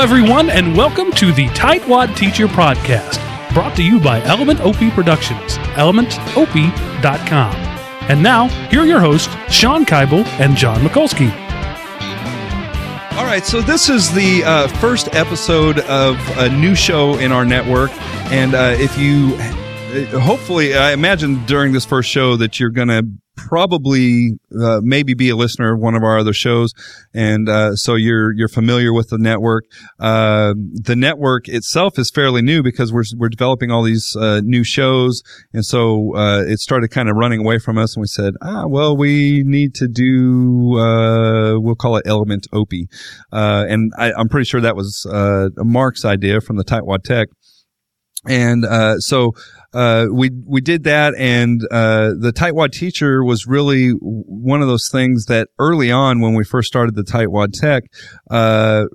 everyone, and welcome to the Tightwad Teacher Podcast, brought to you by Element OP Productions, elementop.com. And now, here are your hosts, Sean Keibel and John Mikulski. All right, so this is the uh, first episode of a new show in our network, and uh, if you, hopefully, I imagine during this first show that you're going to probably uh, maybe be a listener of one of our other shows, and uh, so you're you're familiar with the network. Uh, the network itself is fairly new because we're we're developing all these uh, new shows, and so uh, it started kind of running away from us, and we said, ah, well, we need to do uh, we'll call it Element OP, and I, am pretty sure that was Mark's idea from the Tightwad Tech. And so uh, we we did that, and uh, the tightwad teacher was really one of those things that early on when we first started the tightwad tech, uh,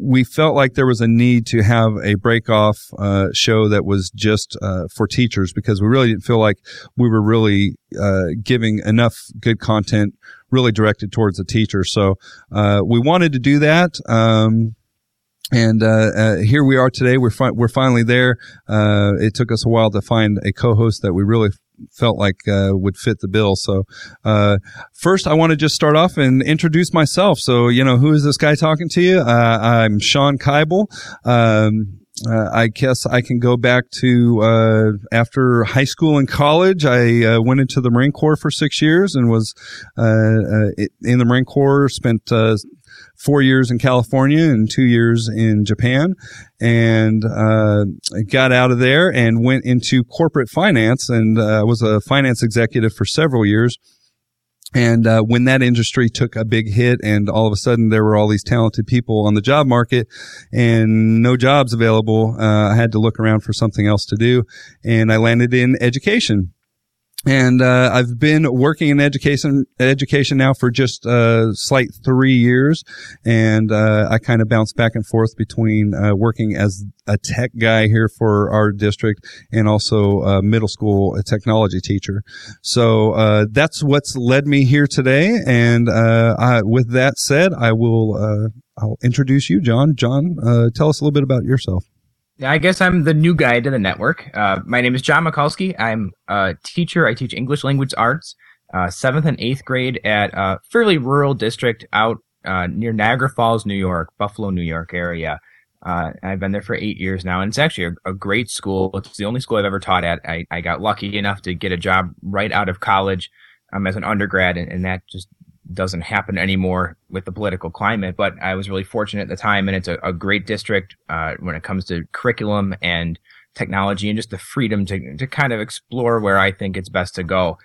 we felt like there was a need to have a break off uh, show that was just uh, for teachers because we really didn't feel like we were really uh, giving enough good content really directed towards the teacher. So we wanted to do that. Um, and uh, uh, here we are today. We're fi- we're finally there. Uh, it took us a while to find a co-host that we really felt like uh, would fit the bill. So uh, first, I want to just start off and introduce myself. So you know, who is this guy talking to you? Uh, I'm Sean Keibel. Um, uh, I guess I can go back to uh, after high school and college. I uh, went into the Marine Corps for six years and was in the Marine Corps. Spent four years in California and two years in Japan, and uh, got out of there and went into corporate finance and uh, was a finance executive for several years. And uh, when that industry took a big hit, and all of a sudden there were all these talented people on the job market, and no jobs available, uh, I had to look around for something else to do, and I landed in education and uh, I've been working in education education now for just uh, slight three years, and uh, I kind of bounce back and forth between uh, working as a tech guy here for our district and also a middle school technology teacher. So uh, that's what's led me here today. And uh, I, with that said, I will I'll introduce you, John. John, tell us a little bit about yourself. I guess I'm the new guy to the network. Uh, my name is John Mikulski. I'm a teacher. I teach English language arts, uh, seventh and eighth grade at a fairly rural district out uh, near Niagara Falls, New York, Buffalo, New York area. Uh, I've been there for eight years now, and it's actually a, a, great school. It's the only school I've ever taught at. I, I got lucky enough to get a job right out of college um, as an undergrad, and, and that just doesn't happen anymore with the political climate. But I was really fortunate at the time, and it's a, a great district uh, when it comes to curriculum and technology, and just the freedom to to kind of explore where I think it's best to go.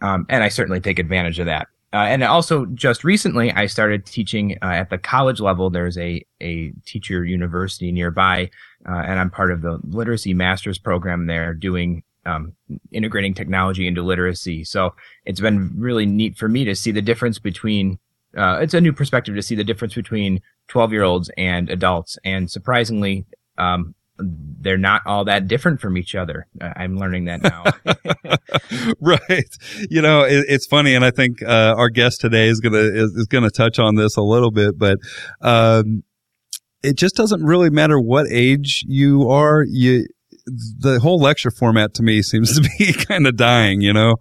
Um, and I certainly take advantage of that. Uh, and also, just recently, I started teaching uh, at the college level. There's a a teacher university nearby, uh, and I'm part of the literacy master's program there, doing um, integrating technology into literacy. So it's been really neat for me to see the difference between. Uh, it's a new perspective to see the difference between 12 year olds and adults, and surprisingly, um, they're not all that different from each other. Uh, I'm learning that now. right. You know, it, it's funny, and I think uh, our guest today is gonna is, is, gonna touch on this a little bit, but. Um, it just doesn't really matter what age you are. You the whole lecture format to me seems to be kind of dying, you know?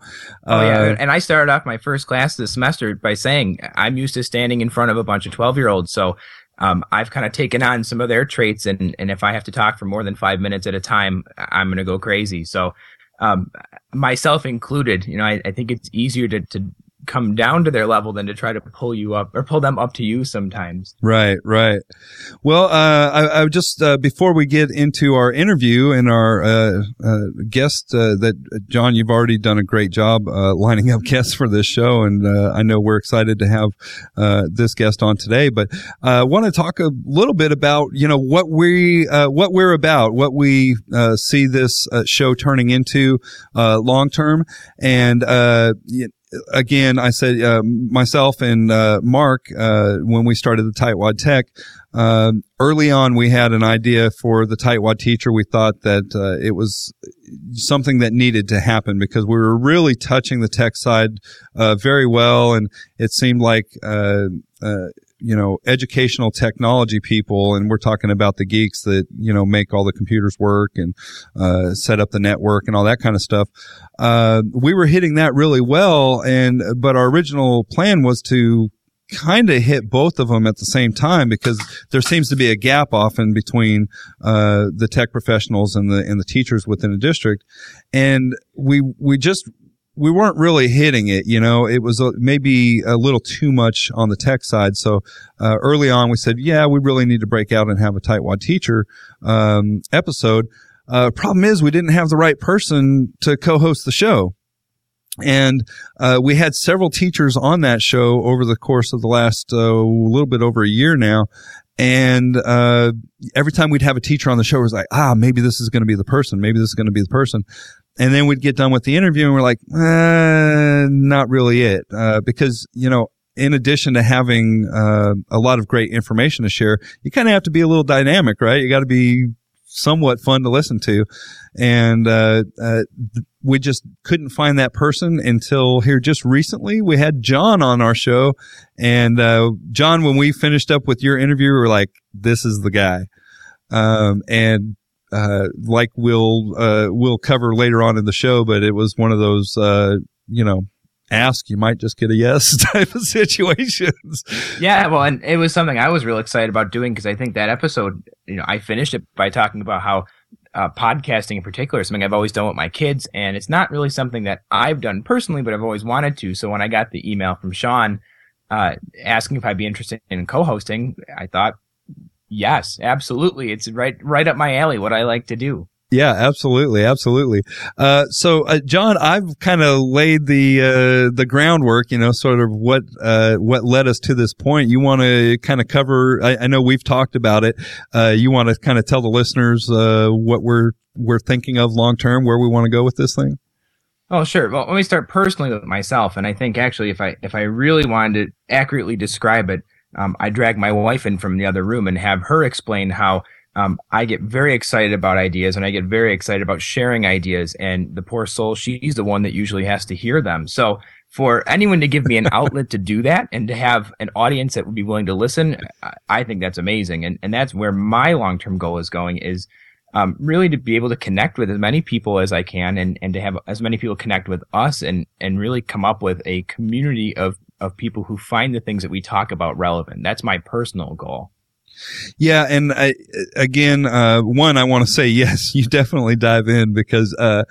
Oh, yeah. Uh, and I started off my first class this semester by saying I'm used to standing in front of a bunch of 12 year olds. So um, I've kind of taken on some of their traits. And, and if I have to talk for more than five minutes at a time, I'm going to go crazy. So um, myself included, you know, I, I think it's easier to, to come down to their level than to try to pull you up or pull them up to you sometimes. Right, right. Well, uh, I, I just uh, before we get into our interview and our uh, uh guest, uh, that John, you've already done a great job uh, lining up guests for this show, and I know we're excited to have this guest on today. But I want to talk a little bit about you know what we what we're about, what we see this show turning into long term, and again, I said uh, myself and uh, Mark uh, when we started the Tightwad Tech. Uh, early on, we had an idea for the Tightwad teacher. We thought that uh, it was something that needed to happen because we were really touching the tech side uh, very well, and it seemed like you know, educational technology people, and we're talking about the geeks that, you know, make all the computers work and, uh, set up the network and all that kind of stuff. Uh, we were hitting that really well. And, but our original plan was to kind of hit both of them at the same time because there seems to be a gap often between uh, the tech professionals and the and the teachers within a district, and we we just we weren't really hitting it. You know, it was a, maybe a little too much on the tech side. So uh, early on, we said, yeah, we really need to break out and have a tightwad teacher um, episode. Uh, problem is, we didn't have the right person to co-host the show. And uh, we had several teachers on that show over the course of the last uh, little bit over a year now. And uh, every time we'd have a teacher on the show, it was like, ah, maybe this is going to be the person. Maybe this is going to be the person. And then we'd get done with the interview and we're like, eh, not really it. Uh, because, you know, in addition to having uh, a lot of great information to share, you kind of have to be a little dynamic, right? You got to be somewhat fun to listen to. And uh, uh, we just couldn't find that person until here just recently. We had John on our show. And uh, John, when we finished up with your interview, we were like, this is the guy. Um, and uh, like we'll uh, we'll cover later on in the show, but it was one of those uh, you know ask you might just get a yes type of situations. Yeah, well, and it was something I was real excited about doing because I think that episode, you know, I finished it by talking about how uh, podcasting in particular is something I've always done with my kids, and it's not really something that I've done personally, but I've always wanted to. So when I got the email from Sean uh, asking if I'd be interested in co-hosting, I thought Yes, absolutely. It's right right up my alley. What I like to do. Yeah, absolutely, absolutely. Uh, so, uh, John, I've kind of laid the uh, the groundwork. You know, sort of what uh, what led us to this point. You want to kind of cover? I, I, know we've talked about it. Uh, you want to kind of tell the listeners uh, what we're we're thinking of long term, where we want to go with this thing. Oh, sure. Well, let me start personally with myself, and I think actually, if I if I really wanted to accurately describe it, um, I drag my wife in from the other room and have her explain how um, I get very excited about ideas and I get very excited about sharing ideas. And the poor soul, she's the one that usually has to hear them. So for anyone to give me an outlet to do that and to have an audience that would be willing to listen, I think that's amazing. And, and that's where my long term goal is going is um, really to be able to connect with as many people as I can and, and to have as many people connect with us and, and really come up with a community of of people who find the things that we talk about relevant. That's my personal goal. Yeah, and I, again, uh, one, I want to say yes, you definitely dive in because uh,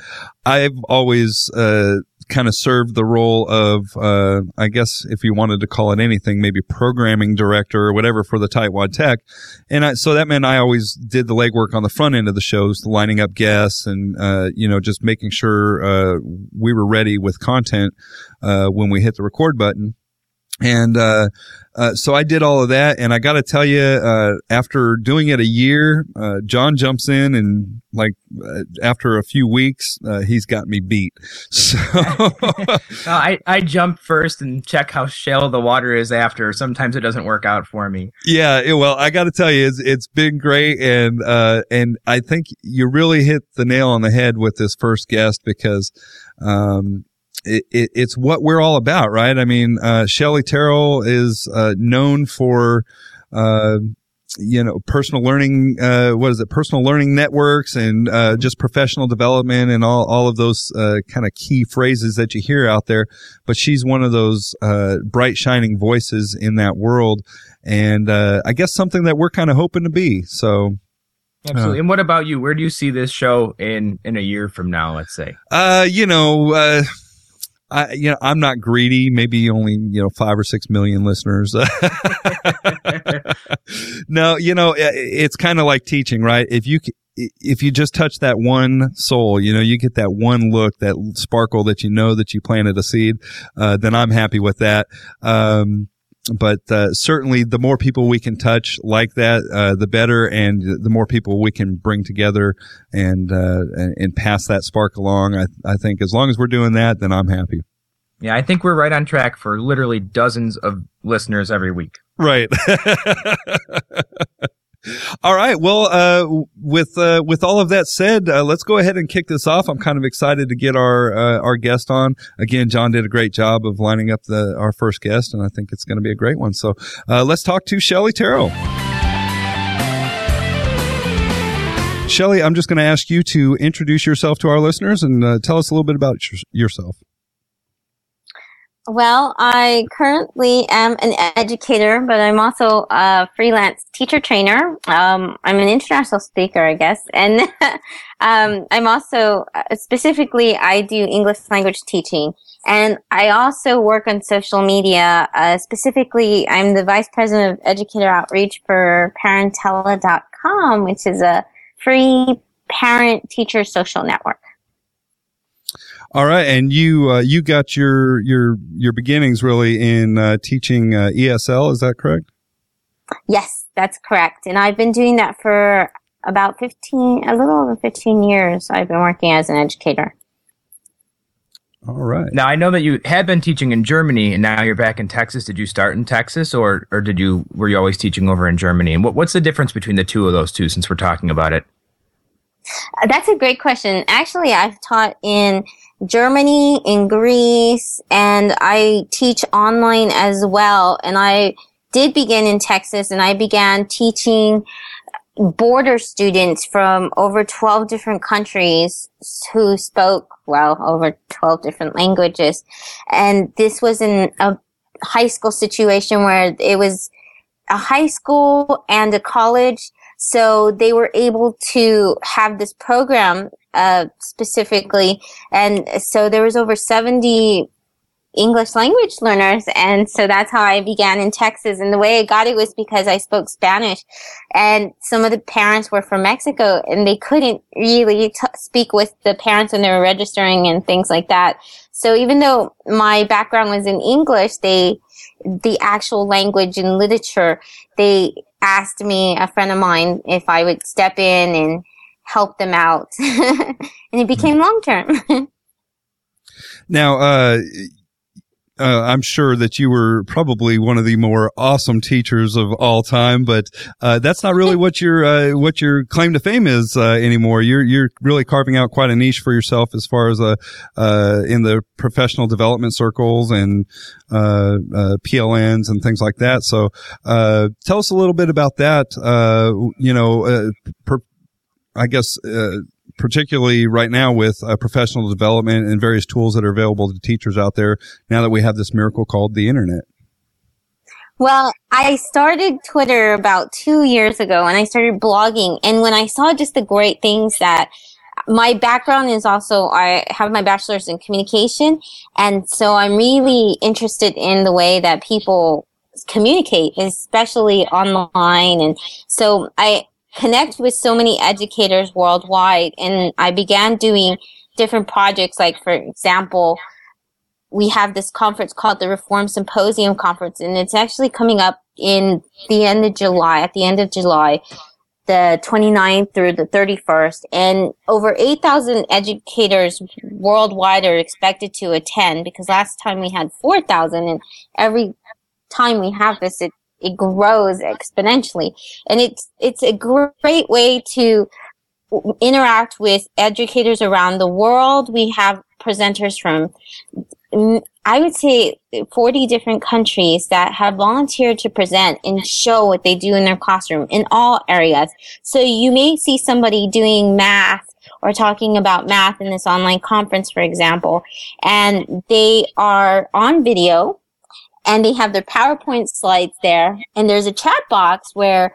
I've always uh, kind of served the role of, uh, I guess, if you wanted to call it anything, maybe programming director or whatever for the Tightwad Tech, and I, so that meant I always did the legwork on the front end of the shows, lining up guests, and uh, you know, just making sure uh, we were ready with content uh when we hit the record button. And, uh, uh, so I did all of that. And I got to tell you, uh, after doing it a year, uh, John jumps in and like uh, after a few weeks, uh, he's got me beat. So I, I jump first and check how shallow the water is after. Sometimes it doesn't work out for me. Yeah. It, well, I got to tell you, it's, it's been great. And, uh and I think you really hit the nail on the head with this first guest because, um, it, it, it's what we're all about, right? I mean, uh, Shelly Terrell is uh, known for, uh, you know, personal learning, uh, what is it? Personal learning networks and, uh, just professional development and all, all of those, uh, kind of key phrases that you hear out there. But she's one of those, uh, bright shining voices in that world. And, uh, I guess something that we're kind of hoping to be. So, Absolutely. And what about you? Where do you see this show in in a year from now? Let's say. Uh, you know, uh, I, you know, I'm not greedy. Maybe only, you know, five or six million listeners. no, you know, it's kind of like teaching, right? If you, if you just touch that one soul, you know, you get that one look, that sparkle that you know that you planted a seed, uh, then I'm happy with that. Um, but uh, certainly the more people we can touch like that, uh, the better, and the more people we can bring together and uh, and pass that spark along. I, I think as long as we're doing that, then I'm happy. Yeah, I think we're right on track for literally dozens of listeners every week. Right. all right. Well, uh, with uh, with all of that said, uh, let's go ahead and kick this off. I'm kind of excited to get our uh, our guest on. Again, John did a great job of lining up the our first guest, and I think it's going to be a great one. So uh, let's talk to Shelly Terrell. Shelly, I'm just going to ask you to introduce yourself to our listeners and uh, tell us a little bit about yourself. Well, I currently am an educator, but I'm also a freelance teacher trainer. Um, I'm an international speaker, I guess, and um, I'm also uh, specifically I do English language teaching, and I also work on social media. Uh, specifically, I'm the vice president of educator outreach for Parentella.com, which is a free parent teacher social network. All right, and you uh, you got your your your beginnings really in uh, teaching uh, ESL. Is that correct? Yes, that's correct. And I've been doing that for about fifteen, a little over fifteen years. I've been working as an educator. All right. Now I know that you had been teaching in Germany, and now you're back in Texas. Did you start in Texas, or or did you were you always teaching over in Germany? And what, what's the difference between the two of those two? Since we're talking about it, that's a great question. Actually, I've taught in Germany, in Greece, and I teach online as well. And I did begin in Texas and I began teaching border students from over 12 different countries who spoke, well, over 12 different languages. And this was in a high school situation where it was a high school and a college. So they were able to have this program uh, specifically. And so there was over 70 English language learners. And so that's how I began in Texas. And the way I got it was because I spoke Spanish and some of the parents were from Mexico and they couldn't really t- speak with the parents when they were registering and things like that. So even though my background was in English, they, the actual language and literature, they asked me, a friend of mine, if I would step in and help them out. and it became long term. now, uh, uh, I'm sure that you were probably one of the more awesome teachers of all time, but uh, that's not really what your uh, what your claim to fame is uh, anymore. You're you're really carving out quite a niche for yourself as far as uh, uh, in the professional development circles and PLNs and things like that. So, tell us a little bit about that. you know, per- I guess, uh, particularly right now with uh, professional development and various tools that are available to teachers out there now that we have this miracle called the internet? Well, I started Twitter about two years ago and I started blogging. And when I saw just the great things that my background is also, I have my bachelor's in communication. And so I'm really interested in the way that people communicate, especially online. And so I, connect with so many educators worldwide. And I began doing different projects. Like, for example, we have this conference called the Reform Symposium Conference, and it's actually coming up in the end of July, at the end of July, the 29th through the 31st. And over 8,000 educators worldwide are expected to attend because last time we had 4,000 and every time we have this, it it grows exponentially. And it's, it's a great way to interact with educators around the world. We have presenters from, mm, I would say 40 different countries that have volunteered to present and show what they do in their classroom in all areas. So you may see somebody doing math or talking about math in this online conference, for example, and they are on video and they have their PowerPoint slides there. And there's a chat box where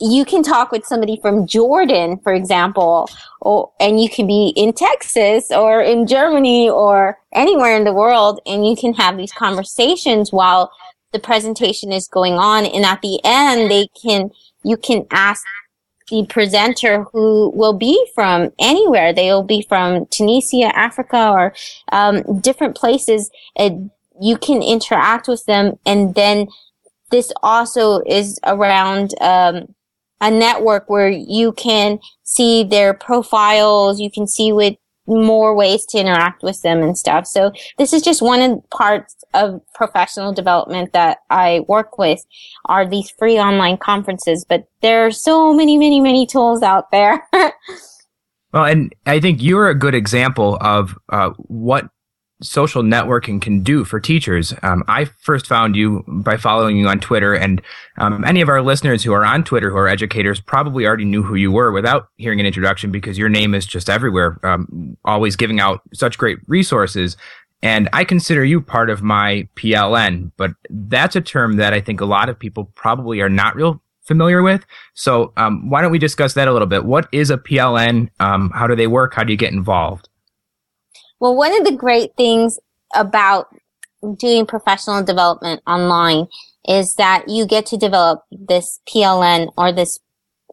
you can talk with somebody from Jordan, for example, or, and you can be in Texas or in Germany or anywhere in the world and you can have these conversations while the presentation is going on. And at the end, they can, you can ask the presenter who will be from anywhere. They will be from Tunisia, Africa, or um, different places. You can interact with them and then this also is around um, a network where you can see their profiles you can see what more ways to interact with them and stuff. So this is just one of the parts of professional development that I work with are these free online conferences, but there are so many, many, many tools out there. well, and I think you're a good example of uh, what social networking can do for teachers. Um, I first found you by following you on Twitter, and um, any of our listeners who are on Twitter who are educators probably already knew who you were without hearing an introduction because your name is just everywhere, um, always giving out such great resources. And I consider you part of my PLN, but that's a term that I think a lot of people probably are not real familiar with. So um, why don't we discuss that a little bit? What is a PLN? Um, how do they work? How do you get involved? Well, one of the great things about doing professional development online is that you get to develop this PLN or this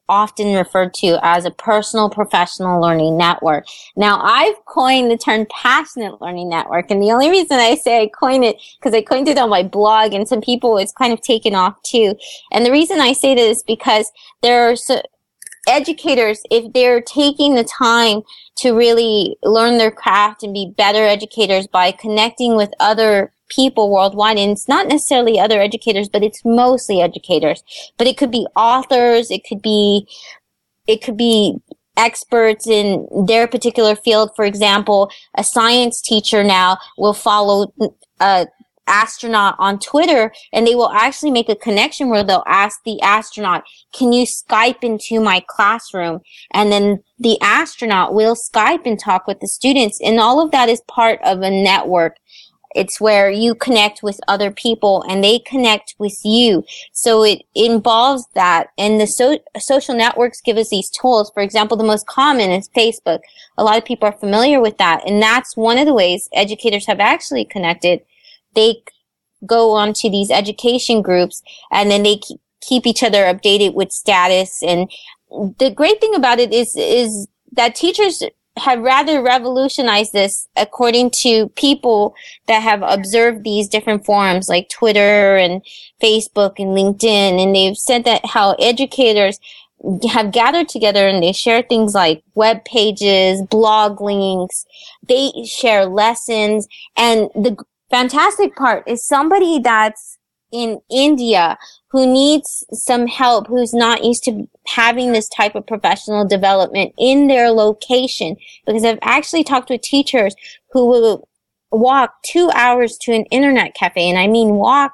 often referred to as a personal professional learning network. Now I've coined the term passionate learning network and the only reason I say I coined it because I coined it on my blog and some people it's kind of taken off too. And the reason I say this is because there are so, educators, if they're taking the time to really learn their craft and be better educators by connecting with other people worldwide, and it's not necessarily other educators, but it's mostly educators. But it could be authors, it could be, it could be experts in their particular field. For example, a science teacher now will follow a astronaut on Twitter and they will actually make a connection where they'll ask the astronaut, can you Skype into my classroom? And then the astronaut will Skype and talk with the students. And all of that is part of a network. It's where you connect with other people and they connect with you. So it involves that. And the so- social networks give us these tools. For example, the most common is Facebook. A lot of people are familiar with that. And that's one of the ways educators have actually connected they go on to these education groups and then they keep each other updated with status. And the great thing about it is, is that teachers have rather revolutionized this according to people that have observed these different forums like Twitter and Facebook and LinkedIn. And they've said that how educators have gathered together and they share things like web pages, blog links. They share lessons and the fantastic part is somebody that's in India who needs some help, who's not used to having this type of professional development in their location. Because I've actually talked with teachers who will walk two hours to an internet cafe. And I mean walk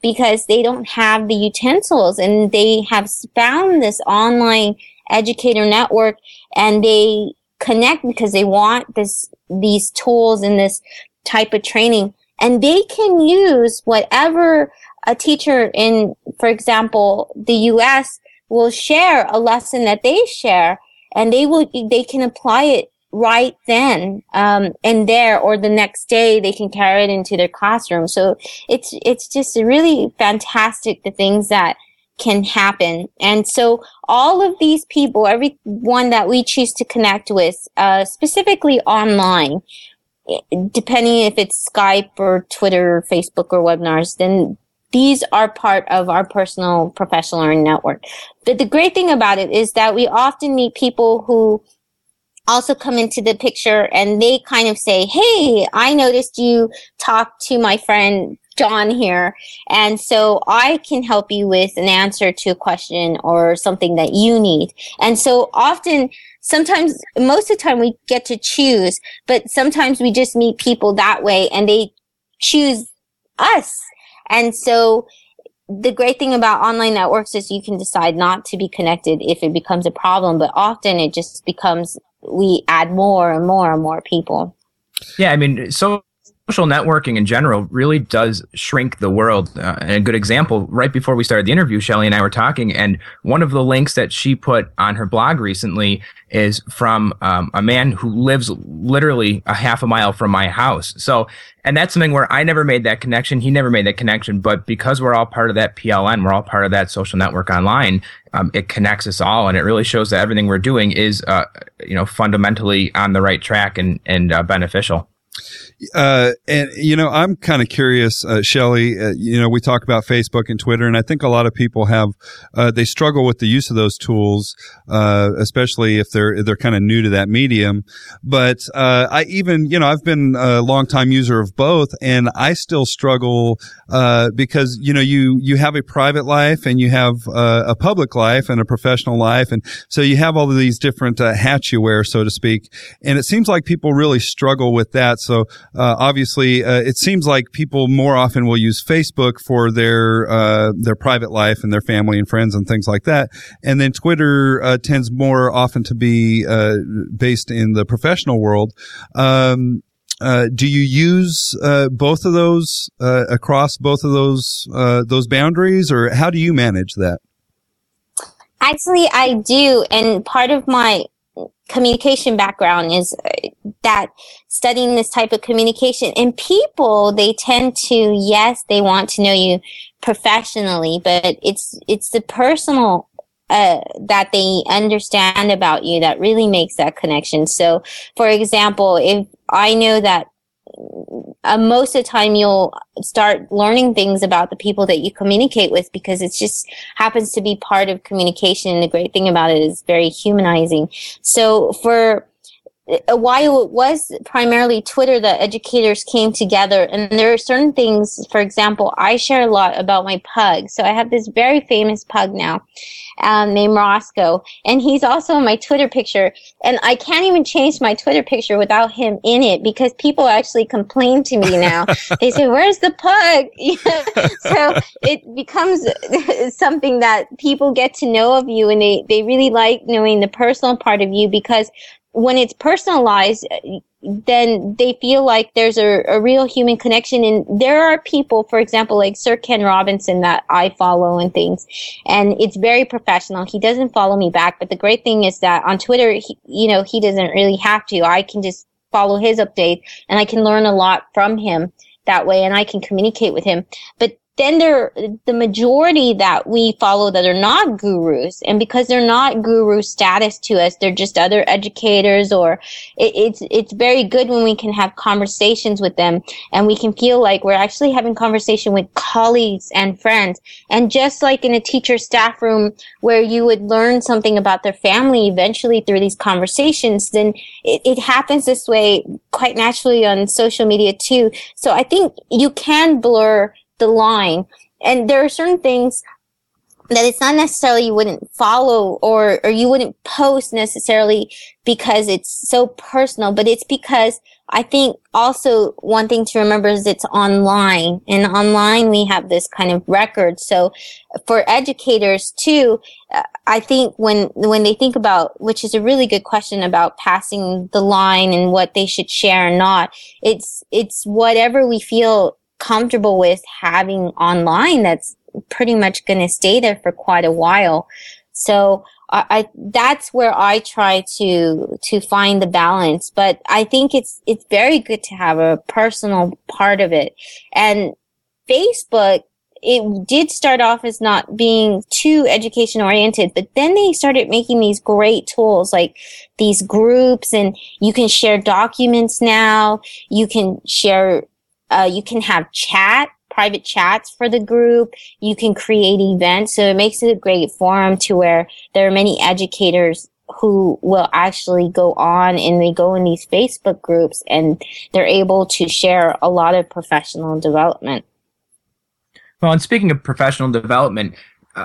because they don't have the utensils and they have found this online educator network and they connect because they want this, these tools and this type of training and they can use whatever a teacher in, for example, the U.S. will share a lesson that they share, and they will they can apply it right then um, and there, or the next day they can carry it into their classroom. So it's it's just really fantastic the things that can happen. And so all of these people, everyone that we choose to connect with, uh, specifically online, depending if it's Skype or Twitter, or Facebook or webinars, then these are part of our personal professional learning network. But the great thing about it is that we often meet people who also come into the picture and they kind of say, Hey, I noticed you talked to my friend John here. And so I can help you with an answer to a question or something that you need. And so often sometimes, most of the time we get to choose, but sometimes we just meet people that way and they choose us. And so the great thing about online networks is you can decide not to be connected if it becomes a problem, but often it just becomes we add more and more and more people. Yeah, I mean, so social networking in general really does shrink the world. Uh, and a good example, right before we started the interview, Shelly and I were talking, and one of the links that she put on her blog recently is from um, a man who lives literally a half a mile from my house. So, and that's something where I never made that connection. He never made that connection. But because we're all part of that PLN, we're all part of that social network online. Um, it connects us all, and it really shows that everything we're doing is, uh, you know, fundamentally on the right track and and uh, beneficial. Uh, and you know, I'm kind of curious, uh, Shelly. Uh, you know, we talk about Facebook and Twitter, and I think a lot of people have uh, they struggle with the use of those tools, uh, especially if they're they're kind of new to that medium. But uh, I even you know I've been a long time user of both, and I still struggle because you know you you have a private life and you have a public life and a professional life, and so you have all of these different hats you wear, so to speak. And it seems like people really struggle with that. So uh, obviously, uh, it seems like people more often will use Facebook for their uh, their private life and their family and friends and things like that, and then Twitter uh, tends more often to be uh, based in the professional world. Um, uh, do you use both of those across both of those those boundaries, or how do you manage that? Actually, I do, and part of my communication background is uh, that studying this type of communication. And people they tend to yes they want to know you professionally but it's it's the personal uh, that they understand about you that really makes that connection. So for example if i know that uh, most of the time you'll start learning things about the people that you communicate with because it just happens to be part of communication. And the great thing about it is very humanizing. So for while it was primarily Twitter that educators came together and there are certain things, for example, I share a lot about my pug. So I have this very famous pug now um, named Roscoe and he's also in my Twitter picture and I can't even change my Twitter picture without him in it because people actually complain to me now. they say, where's the pug? so it becomes something that people get to know of you and they, they really like knowing the personal part of you because when it's personalized, eh, then they feel like there's a, a, real human connection. And there are people, for example, like Sir Ken Robinson that I follow and things, and it's very professional. He doesn't follow me back, but the great thing is that on Twitter, he, you know, he doesn't really have to. I can just follow his updates and I can learn a lot from him that way and I can communicate with him. But then there the majority that we follow that are not gurus and because they're not guru status to us they're just other educators or it, it's it's very good when we can have conversations with them and we can feel like we're actually having conversation with colleagues and friends. And just like in a teacher staff room where you would learn something about their family eventually through these conversations then it, it happens this way quite naturally on social media too. So i think you can blur the line. And there are certain things that it's not necessarily you wouldn't follow or, or you wouldn't post necessarily because it's so personal, but it's because I think also one thing to remember is it's online and online we have this kind of record. So for educators too, uh, I think when, when they think about, which is a really good question about passing the line and what they should share or not, it's, it's whatever we feel comfortable with having online that's pretty much going to stay there for quite a while. So I, I, that's where I try to to find the balance. But I think it's it's very good to have a personal part of it. And Facebook, it did start off as not being too education oriented, but then they started making these great tools like these groups, and you can share documents now. You can share uh, you can have chat, private chats for the group. You can create events. So it makes it a great forum to where there are many educators who will actually go on and they go in these Facebook groups and they're able to share a lot of professional development. Well, and speaking of professional development,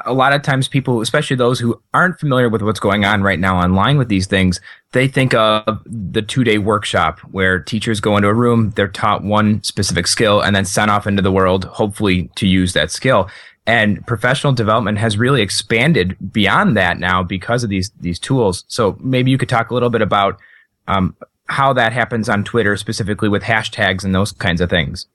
a lot of times people, especially those who aren't familiar with what's going on right now online with these things, they think of the two day workshop where teachers go into a room, they're taught one specific skill and then sent off into the world, hopefully to use that skill. And professional development has really expanded beyond that now because of these, these tools. So maybe you could talk a little bit about, um, how that happens on Twitter, specifically with hashtags and those kinds of things.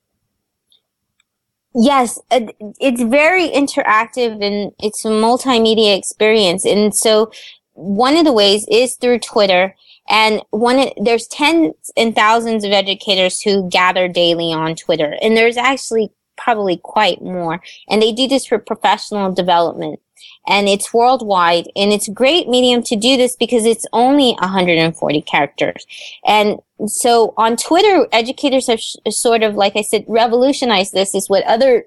Yes, uh, it's very interactive and it's a multimedia experience. And so one of the ways is through Twitter. And one, there's tens and thousands of educators who gather daily on Twitter. And there's actually probably quite more. And they do this for professional development. And it's worldwide and it's a great medium to do this because it's only 140 characters. And so on Twitter, educators have sh- sort of, like I said, revolutionized this is what other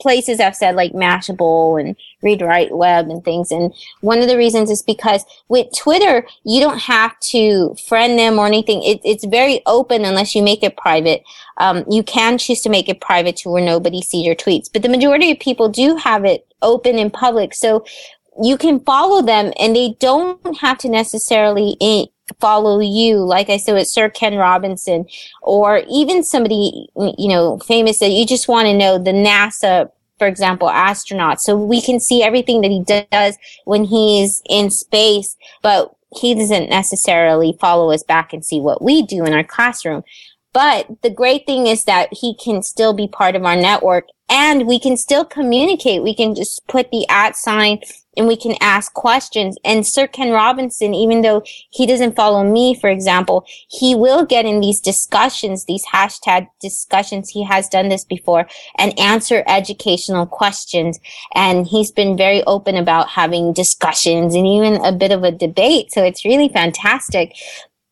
places have said like Mashable and Read Write Web and things. And one of the reasons is because with Twitter, you don't have to friend them or anything. It, it's very open unless you make it private. Um, you can choose to make it private to where nobody sees your tweets, but the majority of people do have it open in public. So you can follow them and they don't have to necessarily in- follow you, like I said with Sir Ken Robinson, or even somebody, you know, famous that you just want to know the NASA, for example, astronaut. So we can see everything that he does when he's in space, but he doesn't necessarily follow us back and see what we do in our classroom. But the great thing is that he can still be part of our network and we can still communicate. We can just put the at sign and we can ask questions. And Sir Ken Robinson, even though he doesn't follow me, for example, he will get in these discussions, these hashtag discussions. He has done this before and answer educational questions. And he's been very open about having discussions and even a bit of a debate. So it's really fantastic.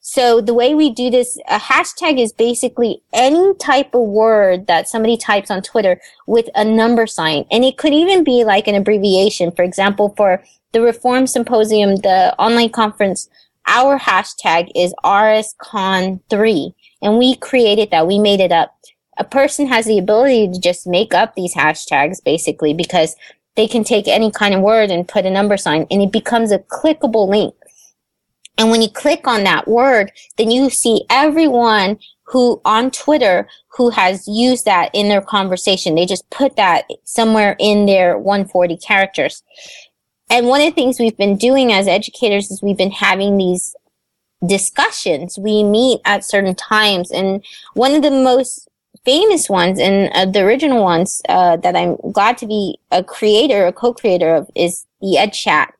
So the way we do this, a hashtag is basically any type of word that somebody types on Twitter with a number sign. And it could even be like an abbreviation. For example, for the Reform Symposium, the online conference, our hashtag is RSCon3. And we created that. We made it up. A person has the ability to just make up these hashtags basically because they can take any kind of word and put a number sign and it becomes a clickable link. And when you click on that word, then you see everyone who on Twitter who has used that in their conversation. They just put that somewhere in their 140 characters. And one of the things we've been doing as educators is we've been having these discussions. We meet at certain times. And one of the most famous ones and uh, the original ones uh, that I'm glad to be a creator, a co-creator of is the Ed Chat.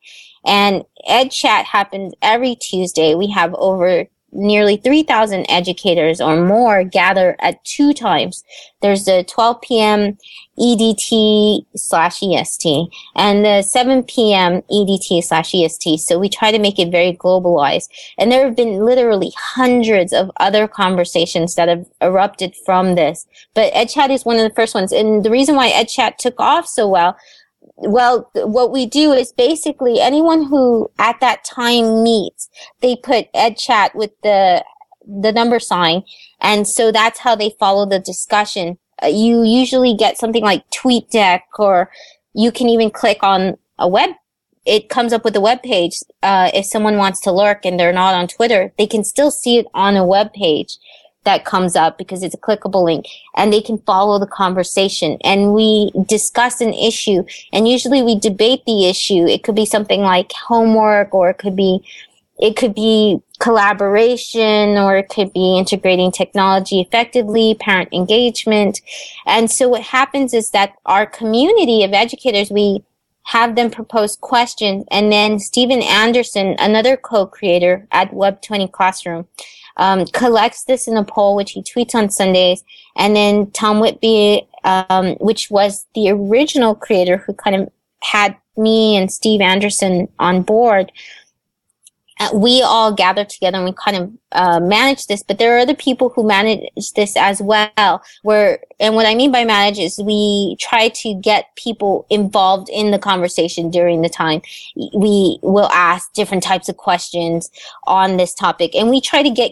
And Ed Chat happens every Tuesday. We have over nearly 3,000 educators or more gather at two times. There's the 12 p.m. EDT slash EST and the 7 p.m. EDT slash EST. So we try to make it very globalized. And there have been literally hundreds of other conversations that have erupted from this. But EdChat is one of the first ones. And the reason why EdChat took off so well well, what we do is basically anyone who at that time meets, they put ed chat with the, the number sign. And so that's how they follow the discussion. Uh, you usually get something like TweetDeck or you can even click on a web. It comes up with a web page. Uh, if someone wants to lurk and they're not on Twitter, they can still see it on a web page that comes up because it's a clickable link and they can follow the conversation and we discuss an issue and usually we debate the issue. It could be something like homework or it could be, it could be collaboration or it could be integrating technology effectively, parent engagement. And so what happens is that our community of educators, we have them propose questions and then Steven Anderson, another co-creator at Web20 Classroom, um, collects this in a poll, which he tweets on Sundays. And then Tom Whitby, um, which was the original creator who kind of had me and Steve Anderson on board, uh, we all gather together and we kind of uh, manage this but there are other people who manage this as well where and what i mean by manage is we try to get people involved in the conversation during the time we will ask different types of questions on this topic and we try to get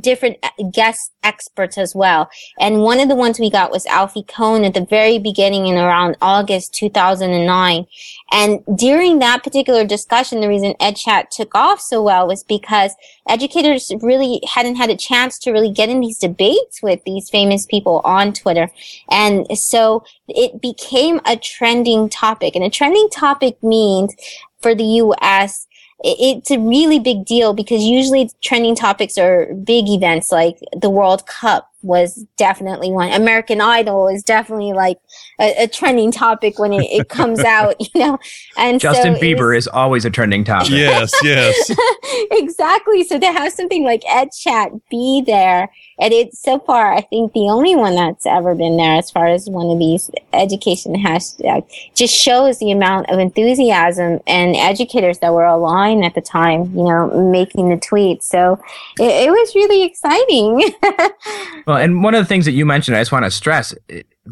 different uh, guest experts as well. And one of the ones we got was Alfie Kohn at the very beginning in around August 2009. And during that particular discussion, the reason EdChat took off so well was because educators really hadn't had a chance to really get in these debates with these famous people on Twitter. And so it became a trending topic. And a trending topic means for the US it's a really big deal because usually trending topics are big events like the World Cup was definitely one. American Idol is definitely like a, a trending topic when it, it comes out, you know. And Justin so Bieber was, is always a trending topic. yes, yes. exactly. So to have something like EdChat be there, and it's so far, I think the only one that's ever been there as far as one of these education hashtags, just shows the amount of enthusiasm and educators that were aligned at the time, you know, making the tweet. So it, it was really exciting. well, and one of the things that you mentioned, I just want to stress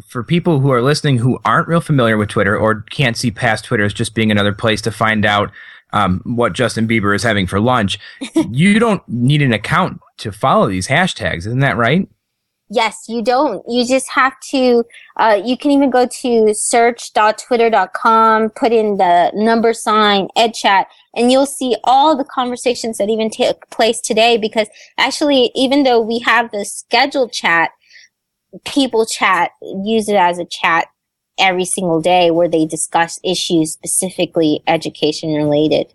for people who are listening who aren't real familiar with Twitter or can't see past Twitter as just being another place to find out um, what Justin Bieber is having for lunch, you don't need an account to follow these hashtags. Isn't that right? Yes, you don't. You just have to, uh, you can even go to search.twitter.com, put in the number sign, EdChat, and you'll see all the conversations that even take place today because actually, even though we have the scheduled chat, people chat, use it as a chat every single day where they discuss issues specifically education related.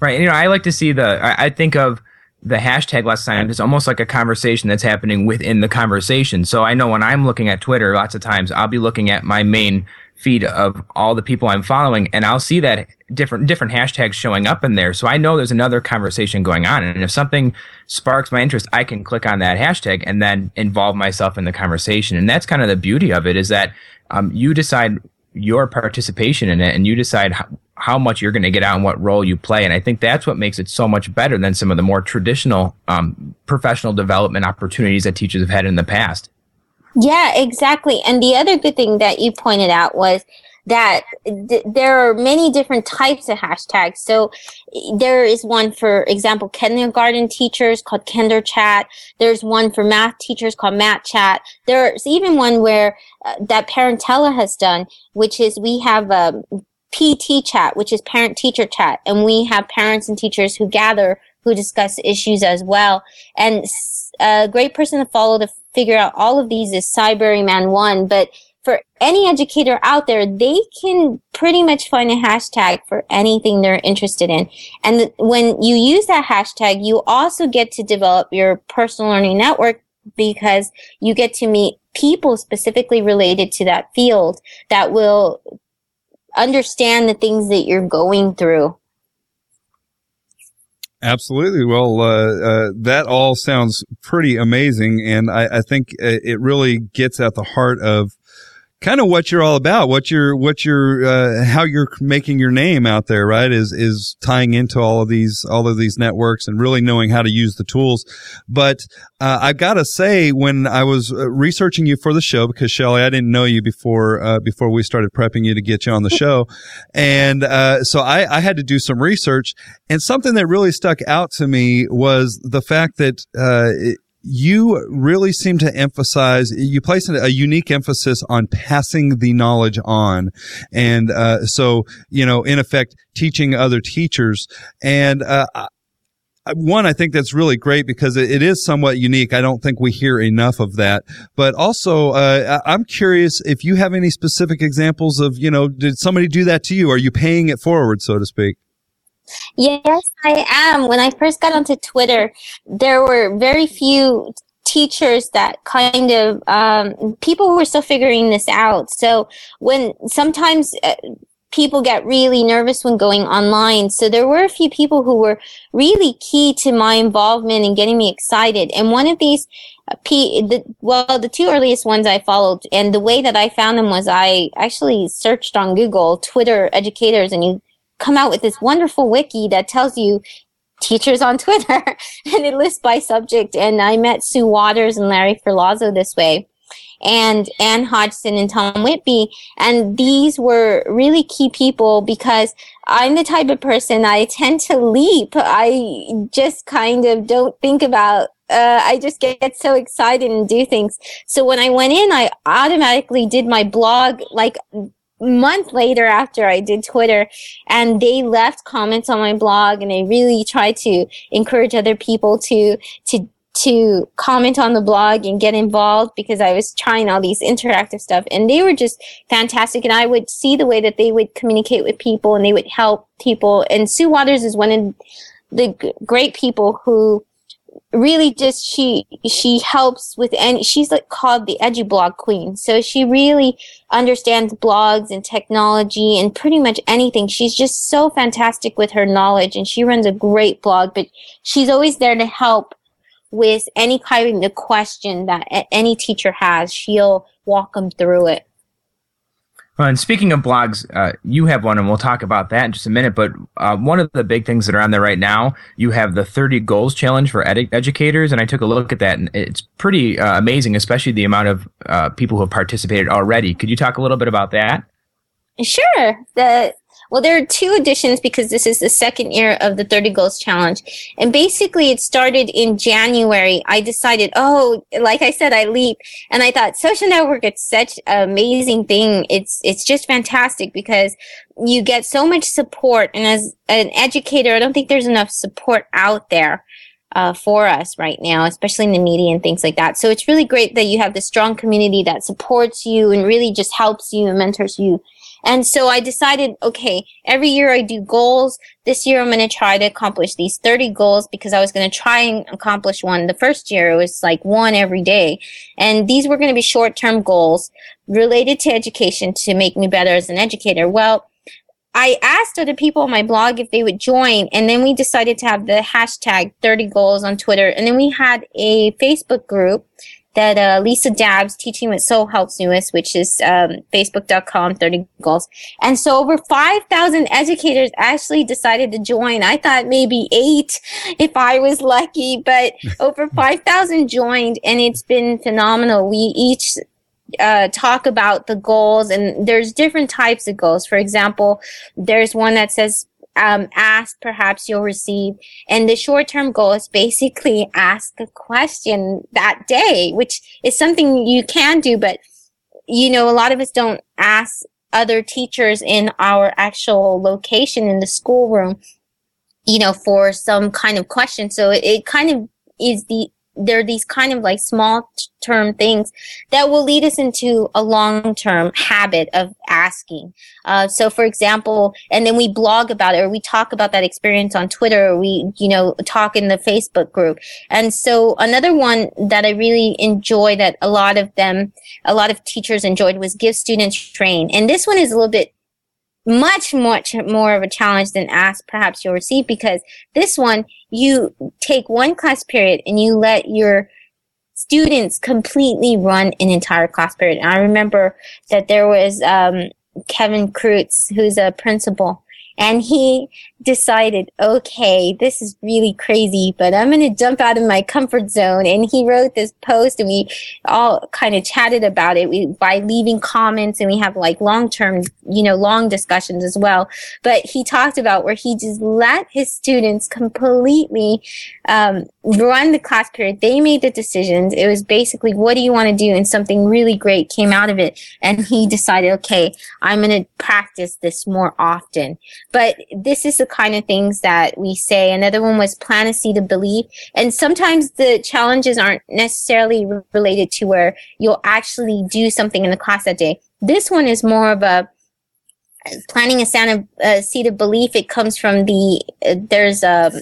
Right. You know, I like to see the, I, I think of, the hashtag last time is almost like a conversation that's happening within the conversation. So I know when I'm looking at Twitter, lots of times I'll be looking at my main feed of all the people I'm following and I'll see that different different hashtags showing up in there. So I know there's another conversation going on. And if something sparks my interest, I can click on that hashtag and then involve myself in the conversation. And that's kind of the beauty of it is that um, you decide your participation in it and you decide how, how much you're going to get out and what role you play. And I think that's what makes it so much better than some of the more traditional um, professional development opportunities that teachers have had in the past. Yeah, exactly. And the other good thing that you pointed out was that th- there are many different types of hashtags. So there is one, for example, kindergarten teachers called Kinder Chat. There's one for math teachers called Math Chat. There's even one where uh, that Parentella has done, which is we have a PT chat, which is parent teacher chat, and we have parents and teachers who gather who discuss issues as well. And a great person to follow to figure out all of these is Cybraryman One, but for any educator out there, they can pretty much find a hashtag for anything they're interested in. And when you use that hashtag, you also get to develop your personal learning network because you get to meet people specifically related to that field that will understand the things that you're going through. Absolutely. Well, uh, uh, that all sounds pretty amazing, and I, I think it really gets at the heart of kind of what you're all about, what you're, what you're, uh, how you're making your name out there, right? Is, is tying into all of these, all of these networks and really knowing how to use the tools. But, uh, I gotta say, when I was uh, researching you for the show, because Shelly, I didn't know you before, uh, before we started prepping you to get you on the show. And, uh, so I, I had to do some research and something that really stuck out to me was the fact that, uh, it, you really seem to emphasize you place a unique emphasis on passing the knowledge on and uh, so you know in effect teaching other teachers and uh, one, I think that's really great because it is somewhat unique. I don't think we hear enough of that. But also, uh, I'm curious if you have any specific examples of, you know, did somebody do that to you? Are you paying it forward, so to speak? Yes, I am. When I first got onto Twitter, there were very few teachers that kind of um, people were still figuring this out. So when sometimes uh, people get really nervous when going online. So there were a few people who were really key to my involvement and getting me excited. And one of these, uh, P, the, well, the two earliest ones I followed and the way that I found them was I actually searched on Google Twitter educators and you come out with this wonderful wiki that tells you teachers on Twitter and it lists by subject. And I met Sue Waters and Larry Ferlazzo this way and Ann Hodgson and Tom Whitby. And these were really key people because I'm the type of person I tend to leap. I just kind of don't think about uh, I just get so excited and do things. So when I went in, I automatically did my blog like month later after I did Twitter and they left comments on my blog and they really tried to encourage other people to, to, to comment on the blog and get involved because I was trying all these interactive stuff and they were just fantastic and I would see the way that they would communicate with people and they would help people and Sue Waters is one of the great people who really just she she helps with any she's like called the EduBlog Queen. So she really understands blogs and technology and pretty much anything. She's just so fantastic with her knowledge and she runs a great blog, but she's always there to help with any kind of question that any teacher has. She'll walk them through it. And speaking of blogs, uh, you have one, and we'll talk about that in just a minute. But uh, one of the big things that are on there right now, you have the 30 Goals Challenge for ed- educators, and I took a look at that, and it's pretty uh, amazing, especially the amount of uh, people who have participated already. Could you talk a little bit about that? Sure. The well, there are two editions because this is the second year of the 30 Goals Challenge. And basically, it started in January. I decided, oh, like I said, I leap. And I thought social network, it's such an amazing thing. It's, it's just fantastic because you get so much support. And as an educator, I don't think there's enough support out there. Uh, for us right now, especially in the media and things like that. So it's really great that you have this strong community that supports you and really just helps you and mentors you and so I decided, okay, every year I do goals. This year I'm going to try to accomplish these 30 goals because I was going to try and accomplish one. The first year it was like one every day. And these were going to be short term goals related to education to make me better as an educator. Well, I asked other people on my blog if they would join, and then we decided to have the hashtag 30 goals on Twitter. And then we had a Facebook group that uh, Lisa Dabbs teaching with Soul helps newest, which is um, facebook.com 30 goals. And so over 5,000 educators actually decided to join. I thought maybe eight if I was lucky, but over 5,000 joined and it's been phenomenal. We each uh, talk about the goals and there's different types of goals. For example, there's one that says um, ask, perhaps you'll receive. And the short term goal is basically ask a question that day, which is something you can do, but you know, a lot of us don't ask other teachers in our actual location in the schoolroom, you know, for some kind of question. So it, it kind of is the there are these kind of like small term things that will lead us into a long term habit of asking. Uh, so for example, and then we blog about it or we talk about that experience on Twitter or we, you know, talk in the Facebook group. And so another one that I really enjoy that a lot of them, a lot of teachers enjoyed was give students train. And this one is a little bit much, much more of a challenge than ask perhaps you'll receive because this one, you take one class period and you let your students completely run an entire class period. And I remember that there was um, Kevin Kreutz, who's a principal, and he decided, okay, this is really crazy, but I'm going to jump out of my comfort zone. And he wrote this post and we all kind of chatted about it we, by leaving comments and we have like long term, you know, long discussions as well. But he talked about where he just let his students completely, um, run the class period. They made the decisions. It was basically, what do you want to do? And something really great came out of it. And he decided, okay, I'm going to practice this more often. But this is the kind of things that we say. Another one was plan a seed of belief. And sometimes the challenges aren't necessarily related to where you'll actually do something in the class that day. This one is more of a planting a, of, a seed of belief. It comes from the, uh, there's a,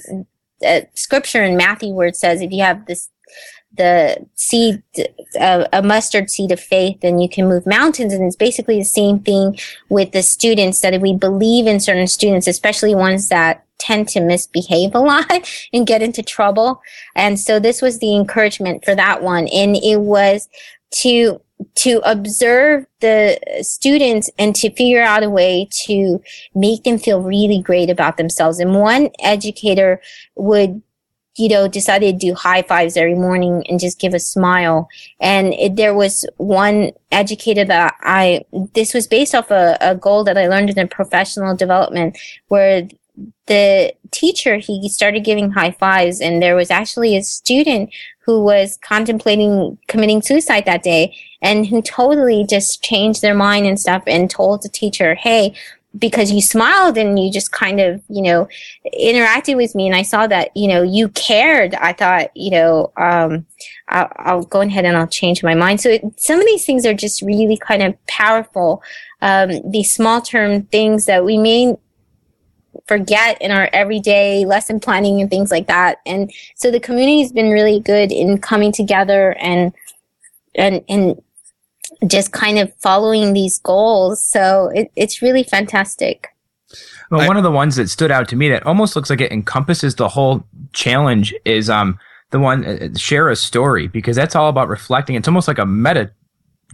a scripture in Matthew where it says if you have this the seed, uh, a mustard seed of faith, then you can move mountains. And it's basically the same thing with the students that if we believe in certain students, especially ones that tend to misbehave a lot and get into trouble. And so this was the encouragement for that one. And it was to to observe the students and to figure out a way to make them feel really great about themselves. And one educator would you know, decided to do high fives every morning and just give a smile. And it, there was one educator that I, this was based off a, a goal that I learned in a professional development where the teacher, he started giving high fives and there was actually a student who was contemplating committing suicide that day and who totally just changed their mind and stuff and told the teacher, Hey, because you smiled and you just kind of, you know, interacted with me and I saw that, you know, you cared. I thought, you know, um, I'll, I'll go ahead and I'll change my mind. So it, some of these things are just really kind of powerful. Um, these small term things that we may forget in our everyday lesson planning and things like that. And so the community has been really good in coming together and and and just kind of following these goals. So it, it's really fantastic. Well, I, one of the ones that stood out to me that almost looks like it encompasses the whole challenge is um the one uh, share a story because that's all about reflecting. It's almost like a meta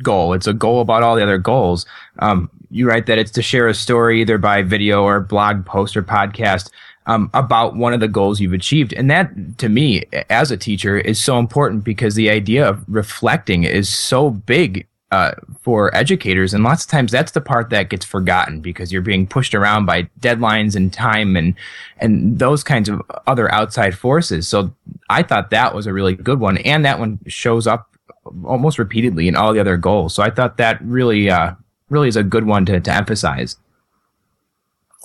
goal. It's a goal about all the other goals. Um, you write that it's to share a story either by video or blog post or podcast um, about one of the goals you've achieved. And that, to me, as a teacher, is so important because the idea of reflecting is so big uh, for educators. And lots of times that's the part that gets forgotten because you're being pushed around by deadlines and time and, and those kinds of other outside forces. So I thought that was a really good one. And that one shows up almost repeatedly in all the other goals. So I thought that really, uh, really is a good one to, to emphasize.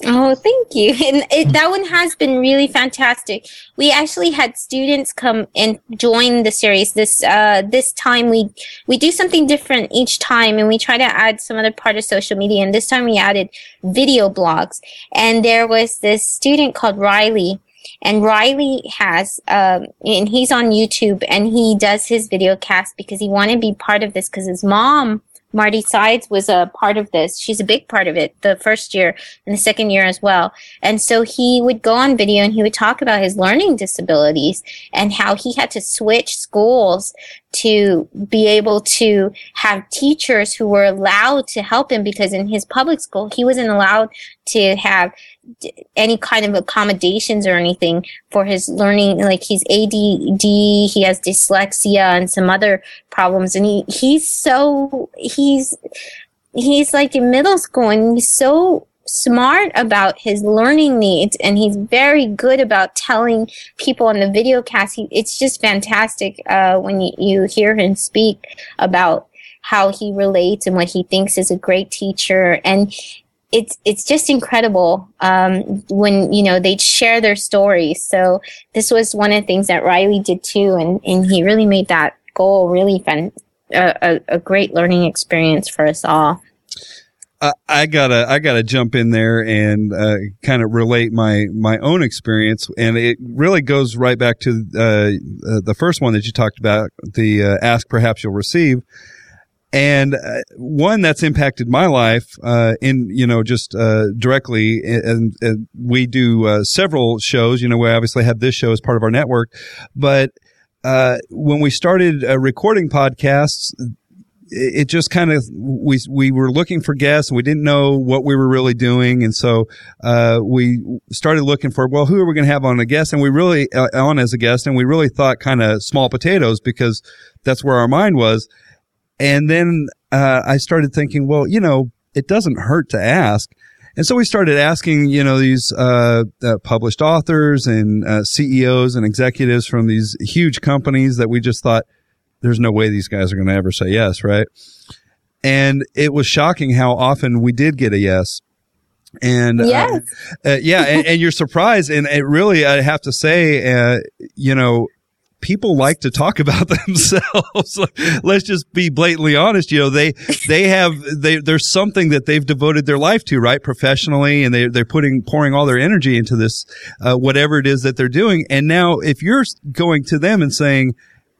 Oh, thank you. And it, that one has been really fantastic. We actually had students come and join the series. This uh, this time we we do something different each time, and we try to add some other part of social media. And this time we added video blogs. And there was this student called Riley, and Riley has, um, and he's on YouTube, and he does his video cast because he wanted to be part of this because his mom Marty Sides was a part of this. She's a big part of it the first year and the second year as well. And so he would go on video and he would talk about his learning disabilities and how he had to switch schools to be able to have teachers who were allowed to help him because in his public school, he wasn't allowed to have any kind of accommodations or anything for his learning. Like he's ADD, he has dyslexia and some other problems. And he, he's so, he's, he's like in middle school and he's so smart about his learning needs and he's very good about telling people on the video cast. He, it's just fantastic, uh, when you, you hear him speak about how he relates and what he thinks is a great teacher. And it's it's just incredible um, when you know they share their stories. So this was one of the things that Riley did too, and and he really made that goal really fun, a, a, great learning experience for us all. I gotta I gotta jump in there and uh, kind of relate my my own experience, and it really goes right back to uh, uh, the first one that you talked about, the uh, ask perhaps you'll receive. And uh, one that's impacted my life uh, in you know just uh, directly and, and, we do uh, several shows. You know we obviously have this show as part of our network. But uh, when we started recording podcasts it just kind of we we were looking for guests. And we didn't know what we were really doing. And so we started looking for well who are we going to have on a guest? And we really on as a guest. And we really thought kind of small potatoes because that's where our mind was. And then uh, I started thinking, well, you know, it doesn't hurt to ask. And so we started asking, you know, these uh, uh, published authors and uh, CEOs and executives from these huge companies that we just thought, there's no way these guys are going to ever say yes, right? And it was shocking how often we did get a yes. And uh, yes. Uh, yeah, and, and, you're surprised. And it really, I have to say, you know, people like to talk about themselves. Let's just be blatantly honest. You know, they, they have, they, there's something that they've devoted their life to, right? Professionally. And they, they're putting, pouring all their energy into this, uh, whatever it is that they're doing. And now if you're going to them and saying,